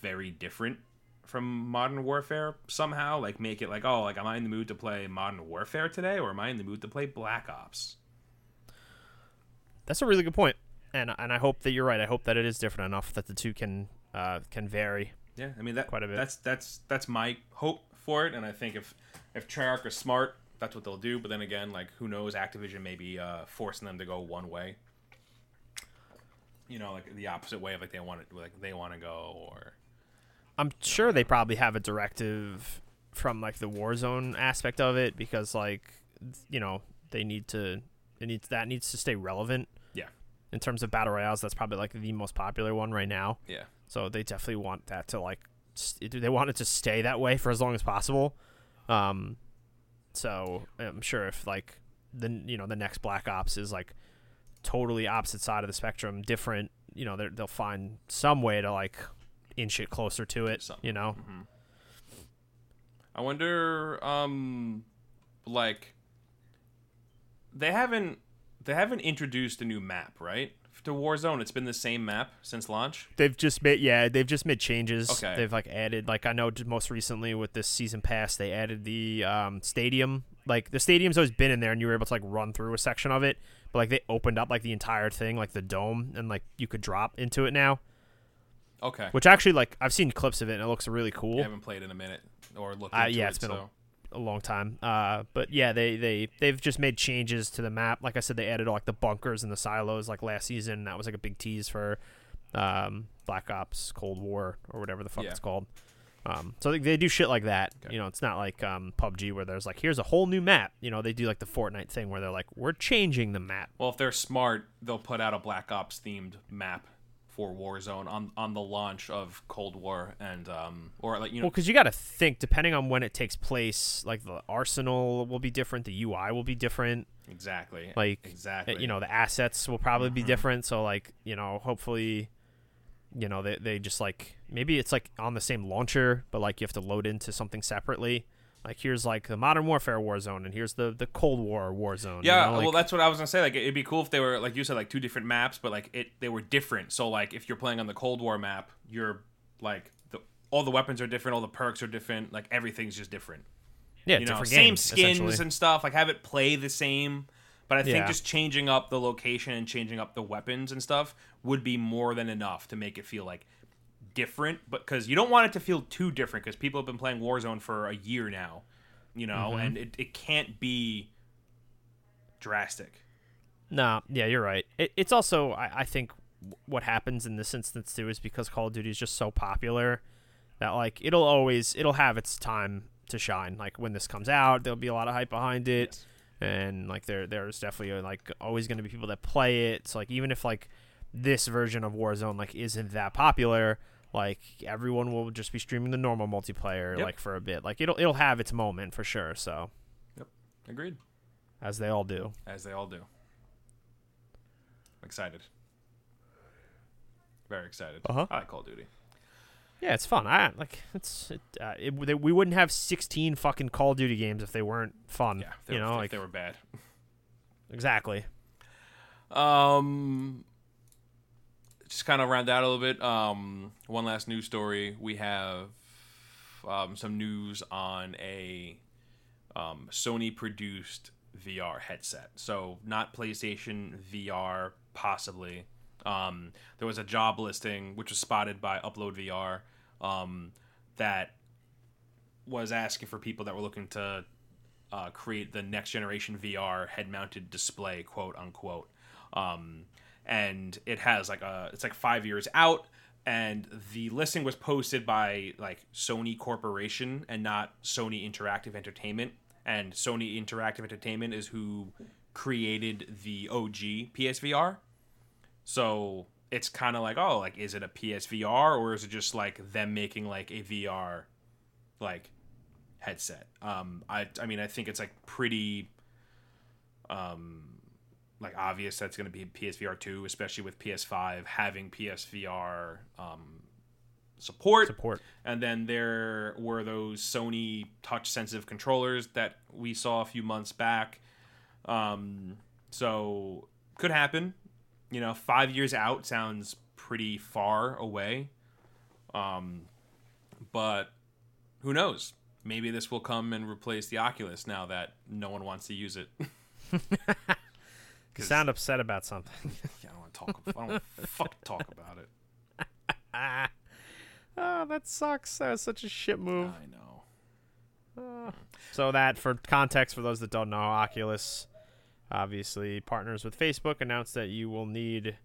very different from Modern Warfare somehow. Like make it like, oh, like am I in the mood to play Modern Warfare today, or am I in the mood to play Black Ops? That's a really good point, and and I hope that you're right. I hope that it is different enough that the two can uh, can vary. Yeah, I mean that Quite a bit. That's that's that's my hope for it, and I think if if Treyarch is smart, that's what they'll do. But then again, like who knows? Activision may be uh, forcing them to go one way. You know, like the opposite way of like they want it, like they want to go, or I'm sure they probably have a directive from like the Warzone aspect of it because like you know they need to it needs that needs to stay relevant. Yeah. In terms of battle royales, that's probably like the most popular one right now. yeah, So they definitely want that to like they want it to stay that way for as long as possible. Um, so I'm sure if like the you know the next Black Ops is like totally opposite side of the spectrum, different, you know they'll find some way to like inch it closer to it. Something. You know, I wonder, um, like they haven't they haven't introduced a new map, right? To Warzone, it's been the same map since launch. they've just made yeah they've just made changes. Okay. They've like added like I know most recently with this season pass they added the um, stadium. Like the stadium's always been in there and you were able to like run through a section of it, but like they opened up like the entire thing, like the dome, and like you could drop into it now. Okay, Which actually like I've seen clips of it and it looks really cool. I haven't played in a minute or looked Uh, yeah, it, it's been a- so. A long time. Uh, but yeah, they they they've just made changes to the map. Like I said, they added like the bunkers and the silos like last season. That was like a big tease for um, Black Ops Cold War or whatever the fuck Yeah. it's called. Um, so they, they do shit like that. Okay. You know, it's not like um, PUBG where there's like here's a whole new map. You know, they do like the Fortnite thing where they're like we're changing the map. Well, if they're smart, they'll put out a Black Ops themed map for Warzone on on the launch of Cold War and um or like you know Well, because you got to think depending on when it takes place, like the arsenal will be different, the UI will be different. exactly Like exactly you know the assets will probably be Mhm. different so like you know hopefully you know they, they just like maybe it's like on the same launcher but like you have to load into something separately like here's like the modern warfare war zone, and here's the the cold war war zone. Yeah, know, well, that's what I was gonna say. Like, it'd be cool if they were, like you said, like two different maps, but like it, they were different. So, like, if you're playing on the Cold War map, you're like the all the weapons are different, all the perks are different, like everything's just different. yeah you know, different same games, skins and stuff. Like, have it play the same. But I think Yeah. just changing up the location and changing up the weapons and stuff would be more than enough to make it feel like different. But because you don't want it to feel too different, because people have been playing Warzone for a year now, you know, Mm-hmm. and it, it can't be drastic. No, yeah, you're right. It, it's also, I, I think, what happens in this instance too is because Call of Duty is just so popular that like it'll always it'll have its time to shine. Like when this comes out, there'll be a lot of hype behind it, and like there there's definitely like always going to be people that play it. So like even if like this version of Warzone like isn't that popular. Like everyone will just be streaming the normal multiplayer Yep. like for a bit. Like it'll it'll have its moment for sure. So Yep. Agreed. as they all do. As they all do. I'm Excited. Very excited. Uh-huh. I like Call of Duty. Yeah, it's fun. I like it's it, uh, it, they, we wouldn't have 16 fucking Call of Duty games if they weren't fun. Yeah, they you were, know, if like they were bad. exactly. Um, just kind of round out a little bit. Um, one last news story. We have um, some news on a um, Sony produced VR headset. So not PlayStation VR, possibly. Um, there was a job listing which was spotted by Upload VR um, that was asking for people that were looking to uh, create the next generation VR head mounted display, quote unquote. Um, and it has like a it's like five years out and the listing was posted by like sony corporation and not sony interactive entertainment and sony interactive entertainment is who created the og psvr so it's kind of like oh like is it a psvr or is it just like them making like a vr like headset? Um i i mean i think it's like pretty um like obvious that's going to be PSVR 2, especially with PS5 having PSVR um, support. Support. And then there were those Sony touch sensitive controllers that we saw a few months back. Um, so could happen. You know, five years out sounds pretty far away. Um, but who knows? Maybe this will come and replace the Oculus now that no one wants to use it. *laughs* *laughs* You sound upset about something. *laughs* Yeah, I don't want to talk. I don't want to fucking talk about it. *laughs* oh, that sucks. That was such a shit move. I know. Ah. So that, for context, for those that don't know, Oculus obviously partners with Facebook. Announced that you will need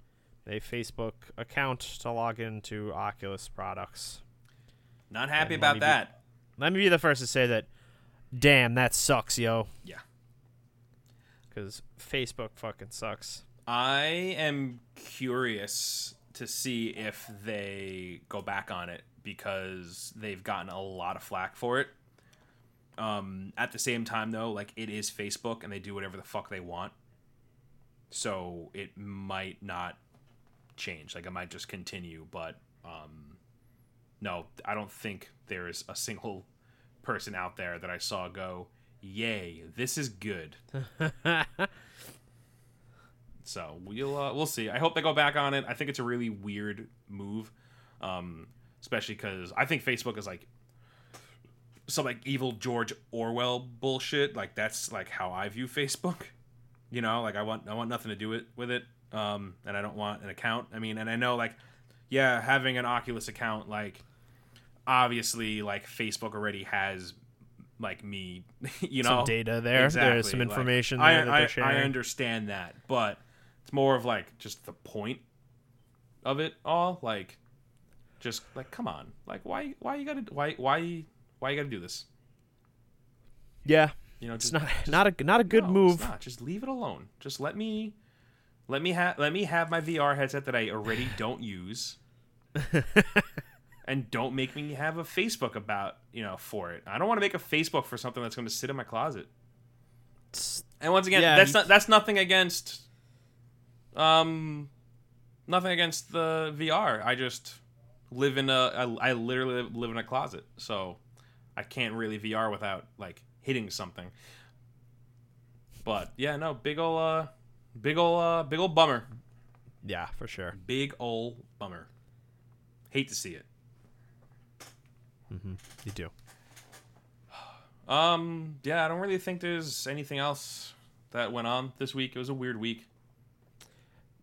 a Facebook account to log into Oculus products. Not happy And let about me be- that. Let me be the first to say that. Damn, that sucks, yo. Yeah. Because Facebook fucking sucks. I am curious to see if they go back on it because they've gotten a lot of flack for it. Um, at the same time, though, like it is Facebook and they do whatever the fuck they want. So it might not change. Like it might just continue. But um, no, I don't think there is a single person out there that I saw go, "Yay, this is good." *laughs* So we'll uh, we'll see. I hope they go back on it. I think it's a really weird move, um, especially because I think Facebook is like some like evil George Orwell bullshit. Like that's like how I view Facebook. You know, like I want I want nothing to do it with it, um, and I don't want an account. I mean, and I know like yeah, having an Oculus account like obviously like Facebook already has like me, *laughs* you know, some data there. There's some Like, information I, there that I, they're sharing. I understand that, but it's more of like just the point of it all. Like, Just like, come on, like why why you gotta why why why you gotta do this? Yeah, You know, it's just, not just- not a not a good no, it's move. Just leave it alone. Just let me let me have let me have my VR headset that I already don't use. *laughs* and don't make me have a Facebook about, you know, for it. I don't want to make a Facebook for something that's going to sit in my closet. And once again, Yeah, that's not that's nothing against um nothing against the VR. I just live in a I, I literally live in a closet. So I can't really VR without like hitting something. But yeah, no, big ol' uh big ol' uh big ol' bummer. Yeah, for sure. Big ol' bummer. Hate to see it. You do. Um, yeah, I don't really think there's anything else that went on this week. It was a weird week.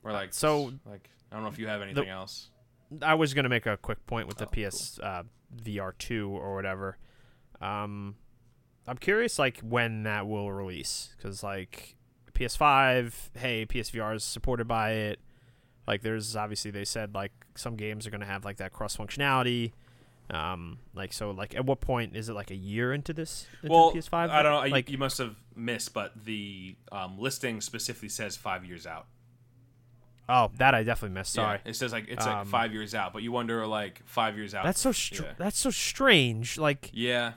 Or like So- like I don't know if you have anything else. I was gonna make a quick point with the Oh, PS uh, VR two or whatever. Um, I'm curious, like when that will release, because like PS5, hey, PSVR is supported by it. Like, there's obviously they said like some games are gonna have like that cross functionality. Um, like so, like at what point is it like a year into this? Into Well, the PS5. I don't know. Like, you, you must have missed, but the um, listing specifically says five years out. oh, that I definitely missed. Sorry. Yeah, it says like it's like Um, five years out, but you wonder like five years out. That's so str- Yeah. that's so strange. Like, yeah,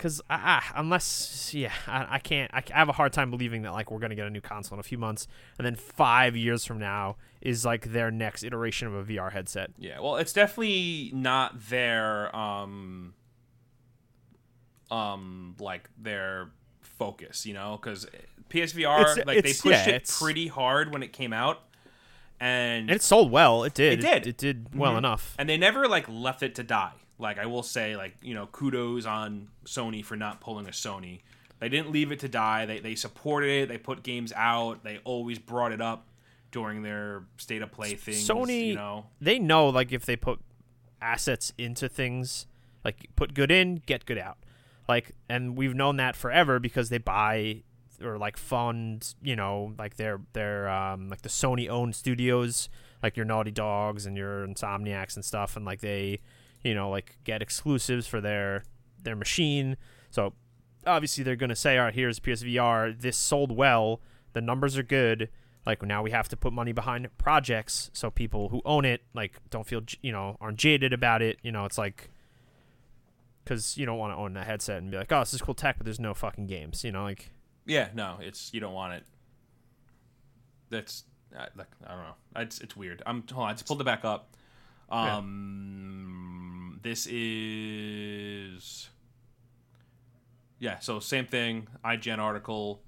because I, I, unless yeah I, I can't I have a hard time believing that like we're gonna get a new console in a few months and then five years from now is like their next iteration of a VR headset. yeah. Well, it's definitely not their um um like their focus, you know, because PSVR It's- like they pushed yeah, it pretty hard when it came out, and And it sold well. It did. It did. It, did well Mhm. enough. and they never like left it to die. Like I will say, like you know, kudos on Sony for not pulling a Sony. They didn't leave it to die. They they supported it. They put games out. They always brought it up during their state of play things. Sony- you know, They know like if they put assets into things, like put good in, get good out. Like, and we've known that forever because they buy or like fund, you know, like their their um like the Sony owned studios, like your Naughty Dogs and your Insomniacs and stuff, and like they, you know, like get exclusives for their their machine. So obviously they're gonna say, all right, here's PSVR. This sold well. The numbers are good. Like now we have to put money behind projects so people who own it like don't feel you know aren't jaded about it. You know, it's like because you don't want to own a headset and be like, oh, this is cool tech, but there's no fucking games. You know, like yeah, no, it's you don't want it. That's I, like I don't know. It's it's weird. I'm hold on. I just pulled it back up. Yeah. Um, this is yeah. So same thing. IGN article.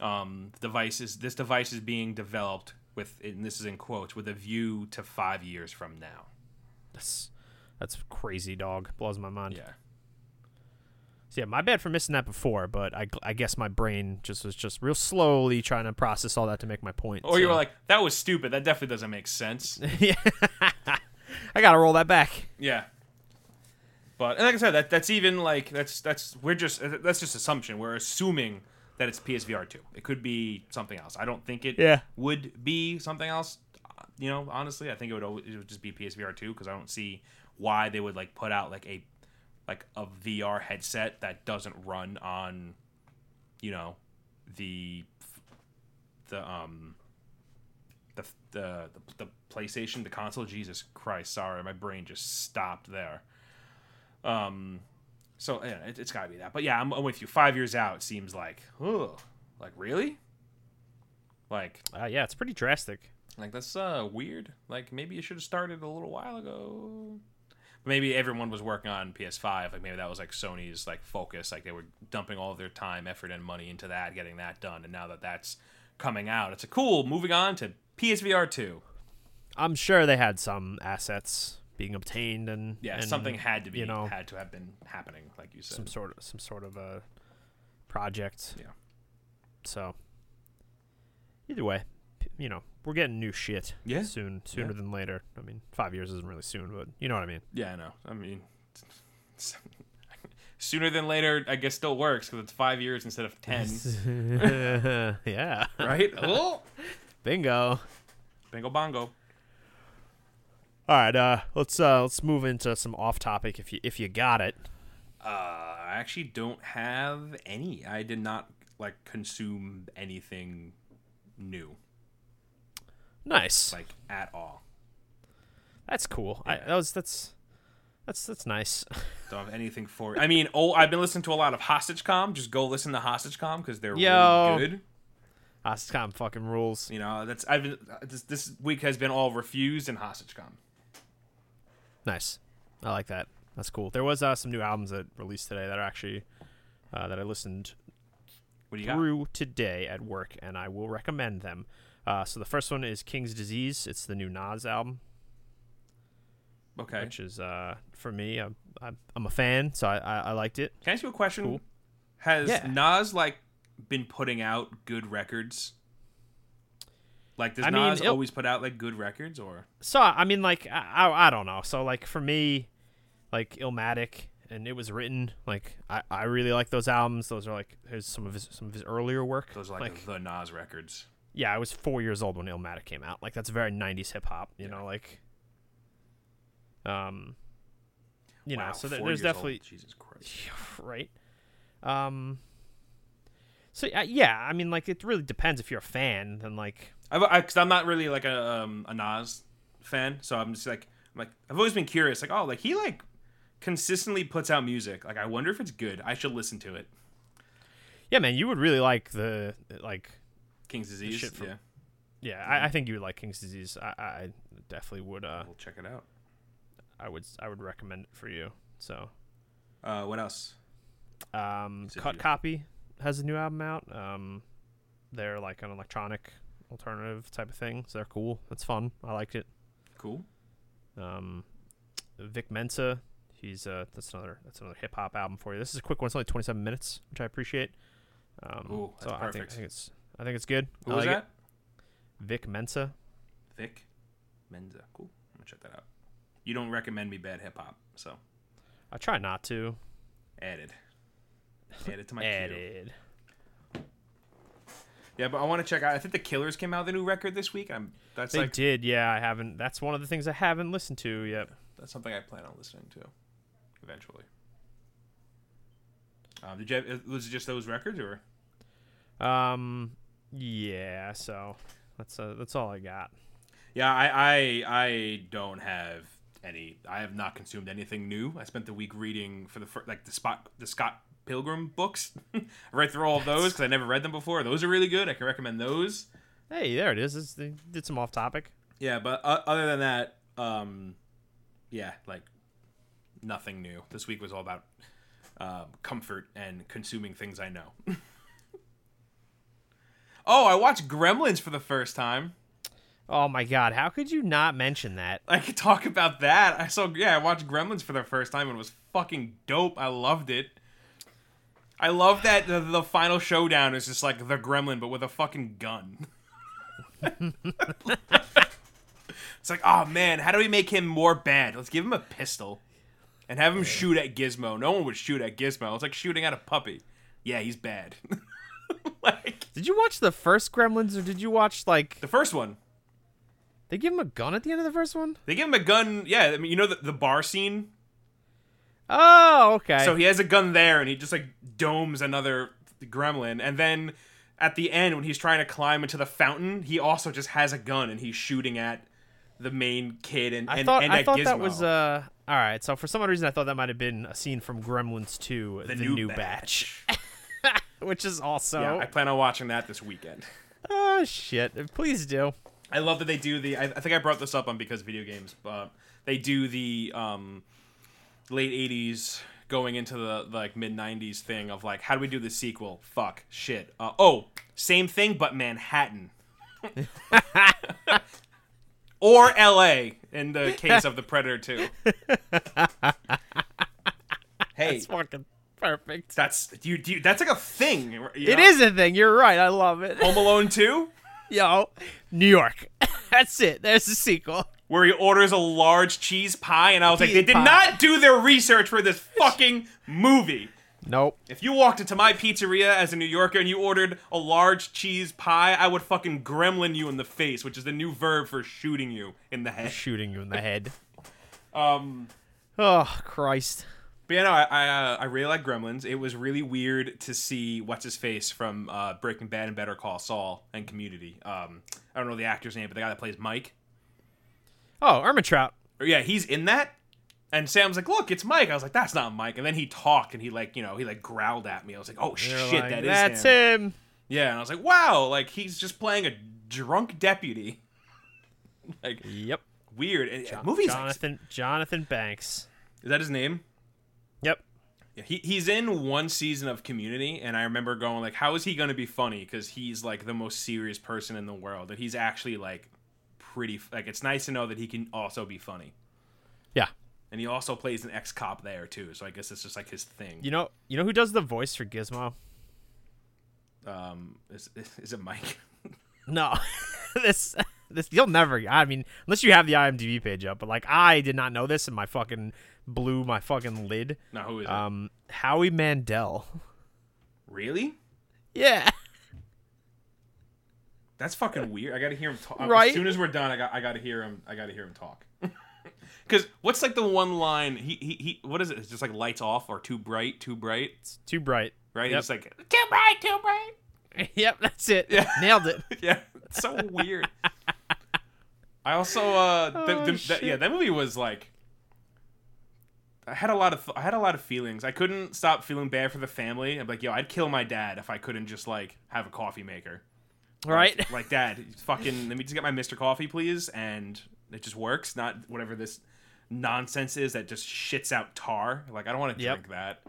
Um, device is this device is being developed with, and this is in quotes, with a view to five years from now. that's that's crazy, dog. Blows my mind. Yeah. So yeah, my bad for missing that before, but I, I guess my brain just was just real slowly trying to process all that to make my point. Or you so- were like, that was stupid. That definitely doesn't make sense. yeah, *laughs* *laughs* *laughs* I gotta roll that back. Yeah. But and like I said, that that's even like that's that's we're just that's just assumption. We're assuming that it's PSVR two. It could be something else. I don't think it Yeah. would be something else. You know, honestly, I think it would always, it would just be PSVR two because I don't see why they would like put out like a like a VR headset that doesn't run on, you know, the the um the the the, the PlayStation, the console. Jesus Christ, sorry, my brain just stopped there. Um, so yeah, it, it's got to be that. But yeah, I'm, I'm with you. Five years out seems like, oh, like really, like Uh, yeah, it's pretty drastic. like that's uh weird. Like maybe you should have started a little while ago. Maybe everyone was working on PS5. Like maybe that was like Sony's like focus. Like they were dumping all of their time, effort, and money into that, getting that done. And now that that's coming out, it's a cool. Moving on to PSVR two. I'm sure they had some assets being obtained and Yeah, and, something had to be you know had to have been happening, like you said. some sort of some sort of a project. Yeah. So either way, you know, we're getting new shit. Yeah. Soon, sooner Yeah. than later. I mean, five years isn't really soon, but you know what I mean. Yeah, I know. I mean, *laughs* sooner than later, I guess still works because it's five years instead of ten, *laughs* yeah. *laughs* right? oh, Bingo. bingo bongo. All right, uh, let's uh, let's move into some off topic if you if you got it. Uh, I actually don't have any. I did not like consume anything new, Nice. like at all. That's cool. I, that was that's that's that's nice. *laughs* Don't have anything for. I mean, oh, I've been listening to a lot of Hostage Calm. Just go listen to Hostage Calm because they're Yo. really good. Hostage fucking rules. You know, that's I've been this, this week has been all refused and Hostage Calm. Nice. I like that. That's cool. There was uh, some new albums that released today that are actually uh, that I listened you got? through today at work, and I will recommend them. Uh, so the first one is King's Disease. It's the new Nas album, Okay. which is uh, for me. I'm, I'm I'm a fan, so I, I, I liked it. Can I ask you a question? Cool. Has Yeah. Nas like been putting out good records? Like, does I mean, Nas always put out like good records, or So I mean, like I, I don't know. So like for me, like Illmatic, and it was written like I, I really like those albums. Those are like here's some of his some of his earlier work. those are like, like the Nas records? yeah, I was four years old when Illmatic came out. Like that's very '90s hip hop. You know, like um, you wow, know. So there's years old. definitely Jesus Christ. *laughs* right. Um. So uh, yeah, I mean, like it really depends if you're a fan. Then like I, cause I'm not really like a um, a Nas fan, so I'm just like I'm like I've always been curious, like oh, like he like consistently puts out music. Like I wonder if it's good. I should listen to it. yeah, man, you would really like the like King's Disease. shit from- yeah, yeah. I, I think you would like King's Disease. I, I definitely would. Uh, we'll check it out. I would I would recommend it for you. So, Uh, what else? um, Cut Copy has a new album out. Um, they're like an electronic alternative type of thing. So they're cool. It's fun. I liked it. Cool. Um, Vic Mensa, he's uh, that's another that's another hip hop album for you. This is a quick one. It's only 27 minutes, which I appreciate. Um, Ooh, so that's I think, I think it's I think it's good. Who I was like that? It. Vic Mensa. Vic Mensa. Cool. I'm gonna check that out. You don't recommend me bad hip hop, so I try not to. added. Added to my queue. Yeah, but I want to check out. I think the Killers came out with a new record this week. I'm that's They like did, yeah. I haven't. That's one of the things I haven't listened to yet. that's something I plan on listening to eventually. Um, did you have, was it just those records or Um, yeah. So that's uh, that's all I got. Yeah, I, I I don't have any. I have not consumed anything new. I spent the week reading for the fir- like the spot the Scott Pilgrim books. *laughs* I read through all of those because I never read them before. Those are really good. I can recommend those. Hey, there it is. It's, they did some off topic. Yeah, but uh, other than that, um, yeah, like nothing new. This week was all about um, comfort and consuming things I know. *laughs* oh, I watched Gremlins for the first time. Oh my god, how could you not mention that? I could talk about that. I saw, yeah, I watched Gremlins for the first time and it was fucking dope. I loved it. I love that the, the final showdown is just like the Gremlin, but with a fucking gun. it's like, oh man, how do we make him more bad? Let's give him a pistol and have him shoot at Gizmo. No one would shoot at Gizmo. It's like shooting at a puppy. Yeah, he's bad. *laughs* like Did you watch the first Gremlins or did you watch like the first one. they give him a gun at the end of the first one? They give him a gun. Yeah, I mean, you know the, the bar scene Oh, okay. So he has a gun there, and he just like domes another gremlin, and then at the end when he's trying to climb into the fountain, he also just has a gun and he's shooting at the main kid and I and, thought and I thought Gizmo. that was uh all right. So for some reason, I thought that might have been a scene from Gremlins 2, the, new, batch, *laughs* which is also yeah, I plan on watching that this weekend. oh shit. Please do. I love that they do the. I, I think I brought this up on because video games, but they do the um, late '80s going into the like mid '90s thing of like, how do we do the sequel? Fuck, shit. Uh, oh, same thing, but Manhattan. *laughs* or L.A. in the case of the Predator 2. *laughs* hey, It's fucking perfect. that's you, do you, that's like a thing. you It know? is a thing. You're right. I love it. Home Alone 2. *laughs* Yo, New York. That's it. There's the sequel. Where he orders a large cheese pie, and I was like, Cheese they did pie. not do their research for this *laughs* fucking movie. Nope. If you walked into my pizzeria as a New Yorker and you ordered a large cheese pie, I would fucking gremlin you in the face, which is the new verb for shooting you in the head. Shooting you in the *laughs* head. Um, Oh Christ. but yeah, no, I I, uh, I really like Gremlins. It was really weird to see what's his face from uh, Breaking Bad and Better Call Saul and Community. Um, I don't know the actor's name, but the guy that plays Mike. Oh, Trout. Or yeah, he's in that. And Sam's like, "Look, it's Mike." I was like, "That's not Mike." And then he talked and he like, you know, he like growled at me. I was like, "Oh shit, that is That's him." him. Yeah, and I was like, "Wow!" Like he's just playing a drunk deputy. *laughs* like Yep. weird. And, movies. Like, Jonathan Jonathan Banks. is that his name? Yep. Yeah, he, he's in one season of Community, and I remember going like, "How is he going to be funny?" Because he's like the most serious person in the world, and he's actually like pretty. Like it's nice to know that he can also be funny, Yeah. and he also plays an ex cop there too. So I guess it's just like his thing. You know you know who does the voice for Gizmo? Um, is *laughs* is it Mike? *laughs* No. *laughs* this this you'll never I mean, unless you have the IMDb page up, but like I did not know this and my fucking blew my fucking lid. Now who is it? Um Howie Mandel. Really? Yeah. That's fucking weird. I gotta hear him talk. Right? As soon as we're done, I got I gotta hear him. I gotta hear him talk. *laughs* Because what's like the one line? He, he he. What is it? It's just like lights off or too bright, too bright, It's too bright. right? Yep. It's like too bright, too bright. *laughs* yep, that's it. Yeah. *laughs* Nailed it. yeah, it's so weird. I also uh, Oh, the, that, shit. yeah, that movie was like. I had a lot of I had a lot of feelings. I couldn't stop feeling bad for the family. I'm like, yo, I'd kill my dad if I couldn't just like have a coffee maker. Right? Like, like, dad, fucking let me just get my Mr. Coffee, please, and it just works. Not whatever this nonsense is that just shits out tar. Like I don't want to Yep. drink that.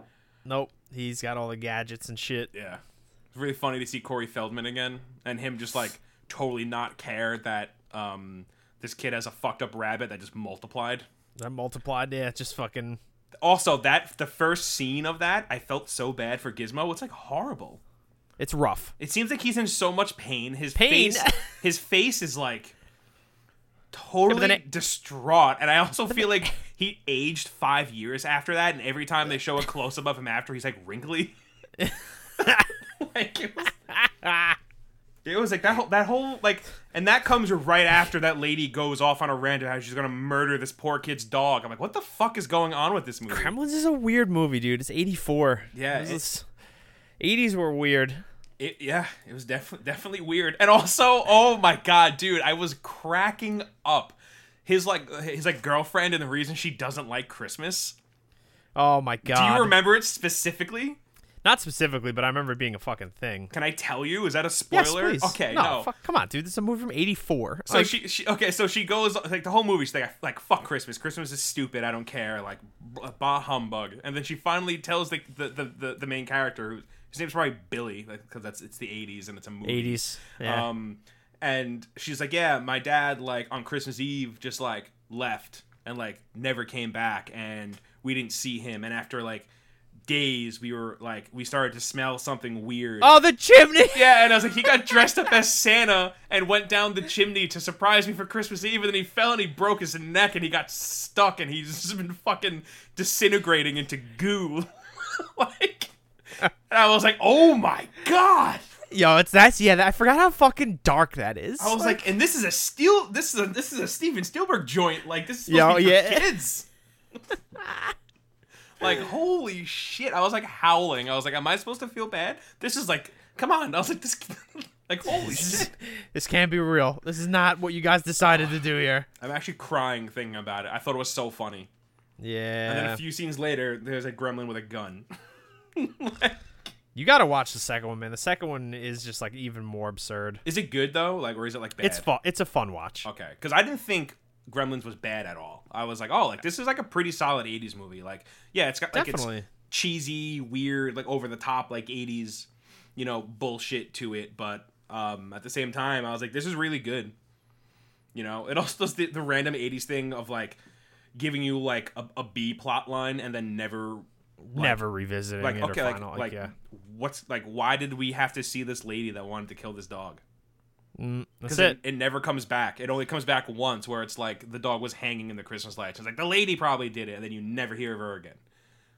Nope. He's got all the gadgets and shit. Yeah, it's really funny to see Corey Feldman again and him just like totally not care that um this kid has a fucked up rabbit that just multiplied. That multiplied, yeah, just fucking Also, that the first scene of that, I felt so bad for Gizmo. It's like horrible. It's rough. It seems like he's in so much pain. His Pain? face, *laughs* his face is like totally then it- distraught, and I also *laughs* feel like he aged five years after that. And every time they show a close up of him after, he's like wrinkly. *laughs* like it was, it was like that whole that whole like, and that comes right after that lady goes off on a rant about how she's gonna murder this poor kid's dog. I'm like, what the fuck is going on with this movie? Gremlins is a weird movie, dude. It's 84. Yeah, This it's- is- 80s were weird. It, yeah, it was definitely definitely weird. And also, oh my god, dude, I was cracking up. His like his like girlfriend and the reason she doesn't like Christmas. Oh my god. Do you remember it specifically? Not specifically, but I remember it being a fucking thing. Can I tell you? Is that a Yes, spoiler? please. Okay, no. no. Fuck, come on, dude. This is a movie from 84. So Like, she, she okay, so she goes like the whole movie. She's like, like fuck Christmas. Christmas is stupid. I don't care. Like bah humbug. And then she finally tells the the, the, the, the main character, who his name's probably Billy, because that's it's the '80s and it's a movie. 80s. Yeah. Um, and she's like, yeah, my dad like on Christmas Eve just like left and like never came back, and we didn't see him. And after like days, we were like, we started to smell something weird. oh, the chimney. *laughs* Yeah, and I was like, he got dressed up as Santa and went down the chimney to surprise me for Christmas Eve, and then he fell and he broke his neck and he got stuck and he's just been fucking disintegrating into goo. *laughs* like, and I was like, oh my god. Yo, it's that's yeah. That, I forgot how fucking dark that is. I was like, and this is a steel. This is a this is a Steven Spielberg joint. Like this is supposed Yo, to be for yeah. kids. *laughs* like holy shit! I was like howling. I was like, am I supposed to feel bad? This is like, come on! I was like, this, *laughs* like holy shit! this can't be real. This is not what you guys decided to do here. *sighs* I'm actually crying thinking about it. I thought it was so funny. Yeah. And then a few scenes later, there's a gremlin with a gun. *laughs* *laughs* you got to watch the second one, man. The second one is just like even more absurd. is it good though? Like, or is it like bad? It's fun. It's a fun watch. Okay, because I didn't think Gremlins was bad at all. I was like, oh, like this is like a pretty solid '80s movie. Like, yeah, it's got like Definitely. it's cheesy, weird, like over the top, like '80s, you know, bullshit to it. But um, at the same time, I was like, this is really good. You know, it also does the, the random '80s thing of like giving you like a, a B plot line and then never Never revisiting like it okay, like, final. Like, like yeah. what's like why did we have to see this lady that wanted to kill this dog? Mm, that's it. it. it never comes back. It only comes back once, where it's like the dog was hanging in the Christmas lights. It's like the lady probably did it, and then you never hear of her again.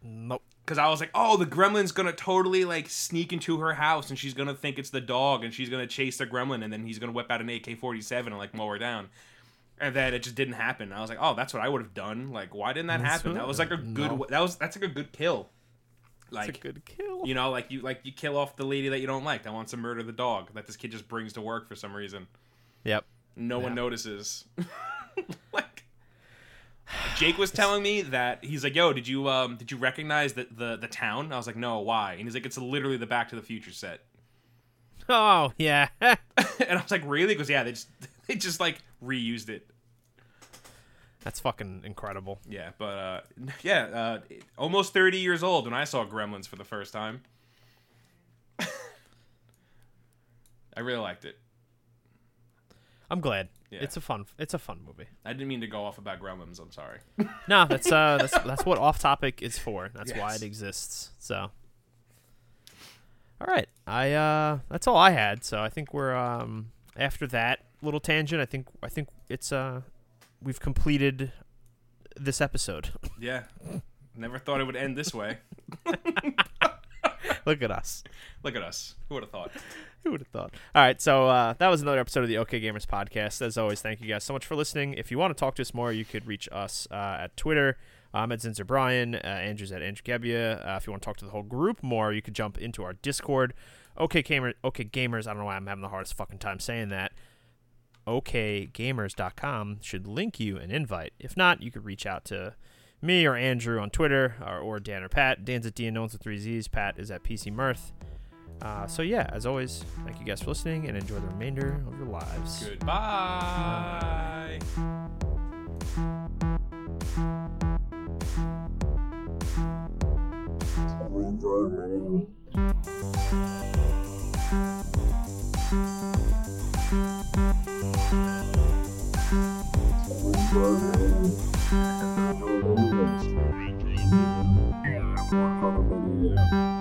Nope. Because I was like, oh, the gremlin's gonna totally like sneak into her house and she's gonna think it's the dog and she's gonna chase the gremlin and then he's gonna whip out an AK 47 and like mow her down. And then it just didn't happen. I was like, oh, that's what I would have done. Like, why didn't that That's happen? That was like a good. no. That was that's like a good kill. Like a good kill. you know, like you like you kill off the lady that you don't like that wants to murder the dog that this kid just brings to work for some reason. Yep. No one notices. *laughs* like *sighs* Jake was telling me that he's like, "Yo, did you um did you recognize the the the town?" I was like, "No, why?" And he's like, "It's literally the Back to the Future set." Oh yeah. *laughs* *laughs* and I was like, "Really?" Because yeah, they just they just like reused it. That's fucking incredible. Yeah, but uh *laughs* yeah, uh almost 30 years old when I saw Gremlins for the first time. *laughs* I really liked it. I'm glad. Yeah. It's a fun. It's a fun movie. I didn't mean to go off about Gremlins. I'm sorry. *laughs* No, that's uh, that's that's what off topic is for. That's why it exists. So, all right, I uh, that's all I had. So I think we're um after that little tangent. I think I think it's uh, we've completed this episode. *laughs* Yeah. Never thought it would end this way. Look at us. Look at us. Who would have thought? Who would have thought? All right, so uh, that was another episode of the OK Gamers podcast. As always, thank you guys so much for listening. If you want to talk to us more, you could reach us uh, at Twitter. I'm at Zinzer Brian. Uh, Andrew's at Andrew Gebbia. Uh, if you want to talk to the whole group more, you could jump into our Discord. OK Gamer, OK Gamers. I don't know why I'm having the hardest fucking time saying that. OKGamers.com should link you an invite. If not, you could reach out to me or Andrew on Twitter or, or Dan or Pat. Dan's at Dan Owens with three Z's. Pat is at PC Mirth. Uh, so yeah, as always, thank you guys for listening and enjoy the remainder of your lives. Goodbye. Thank you.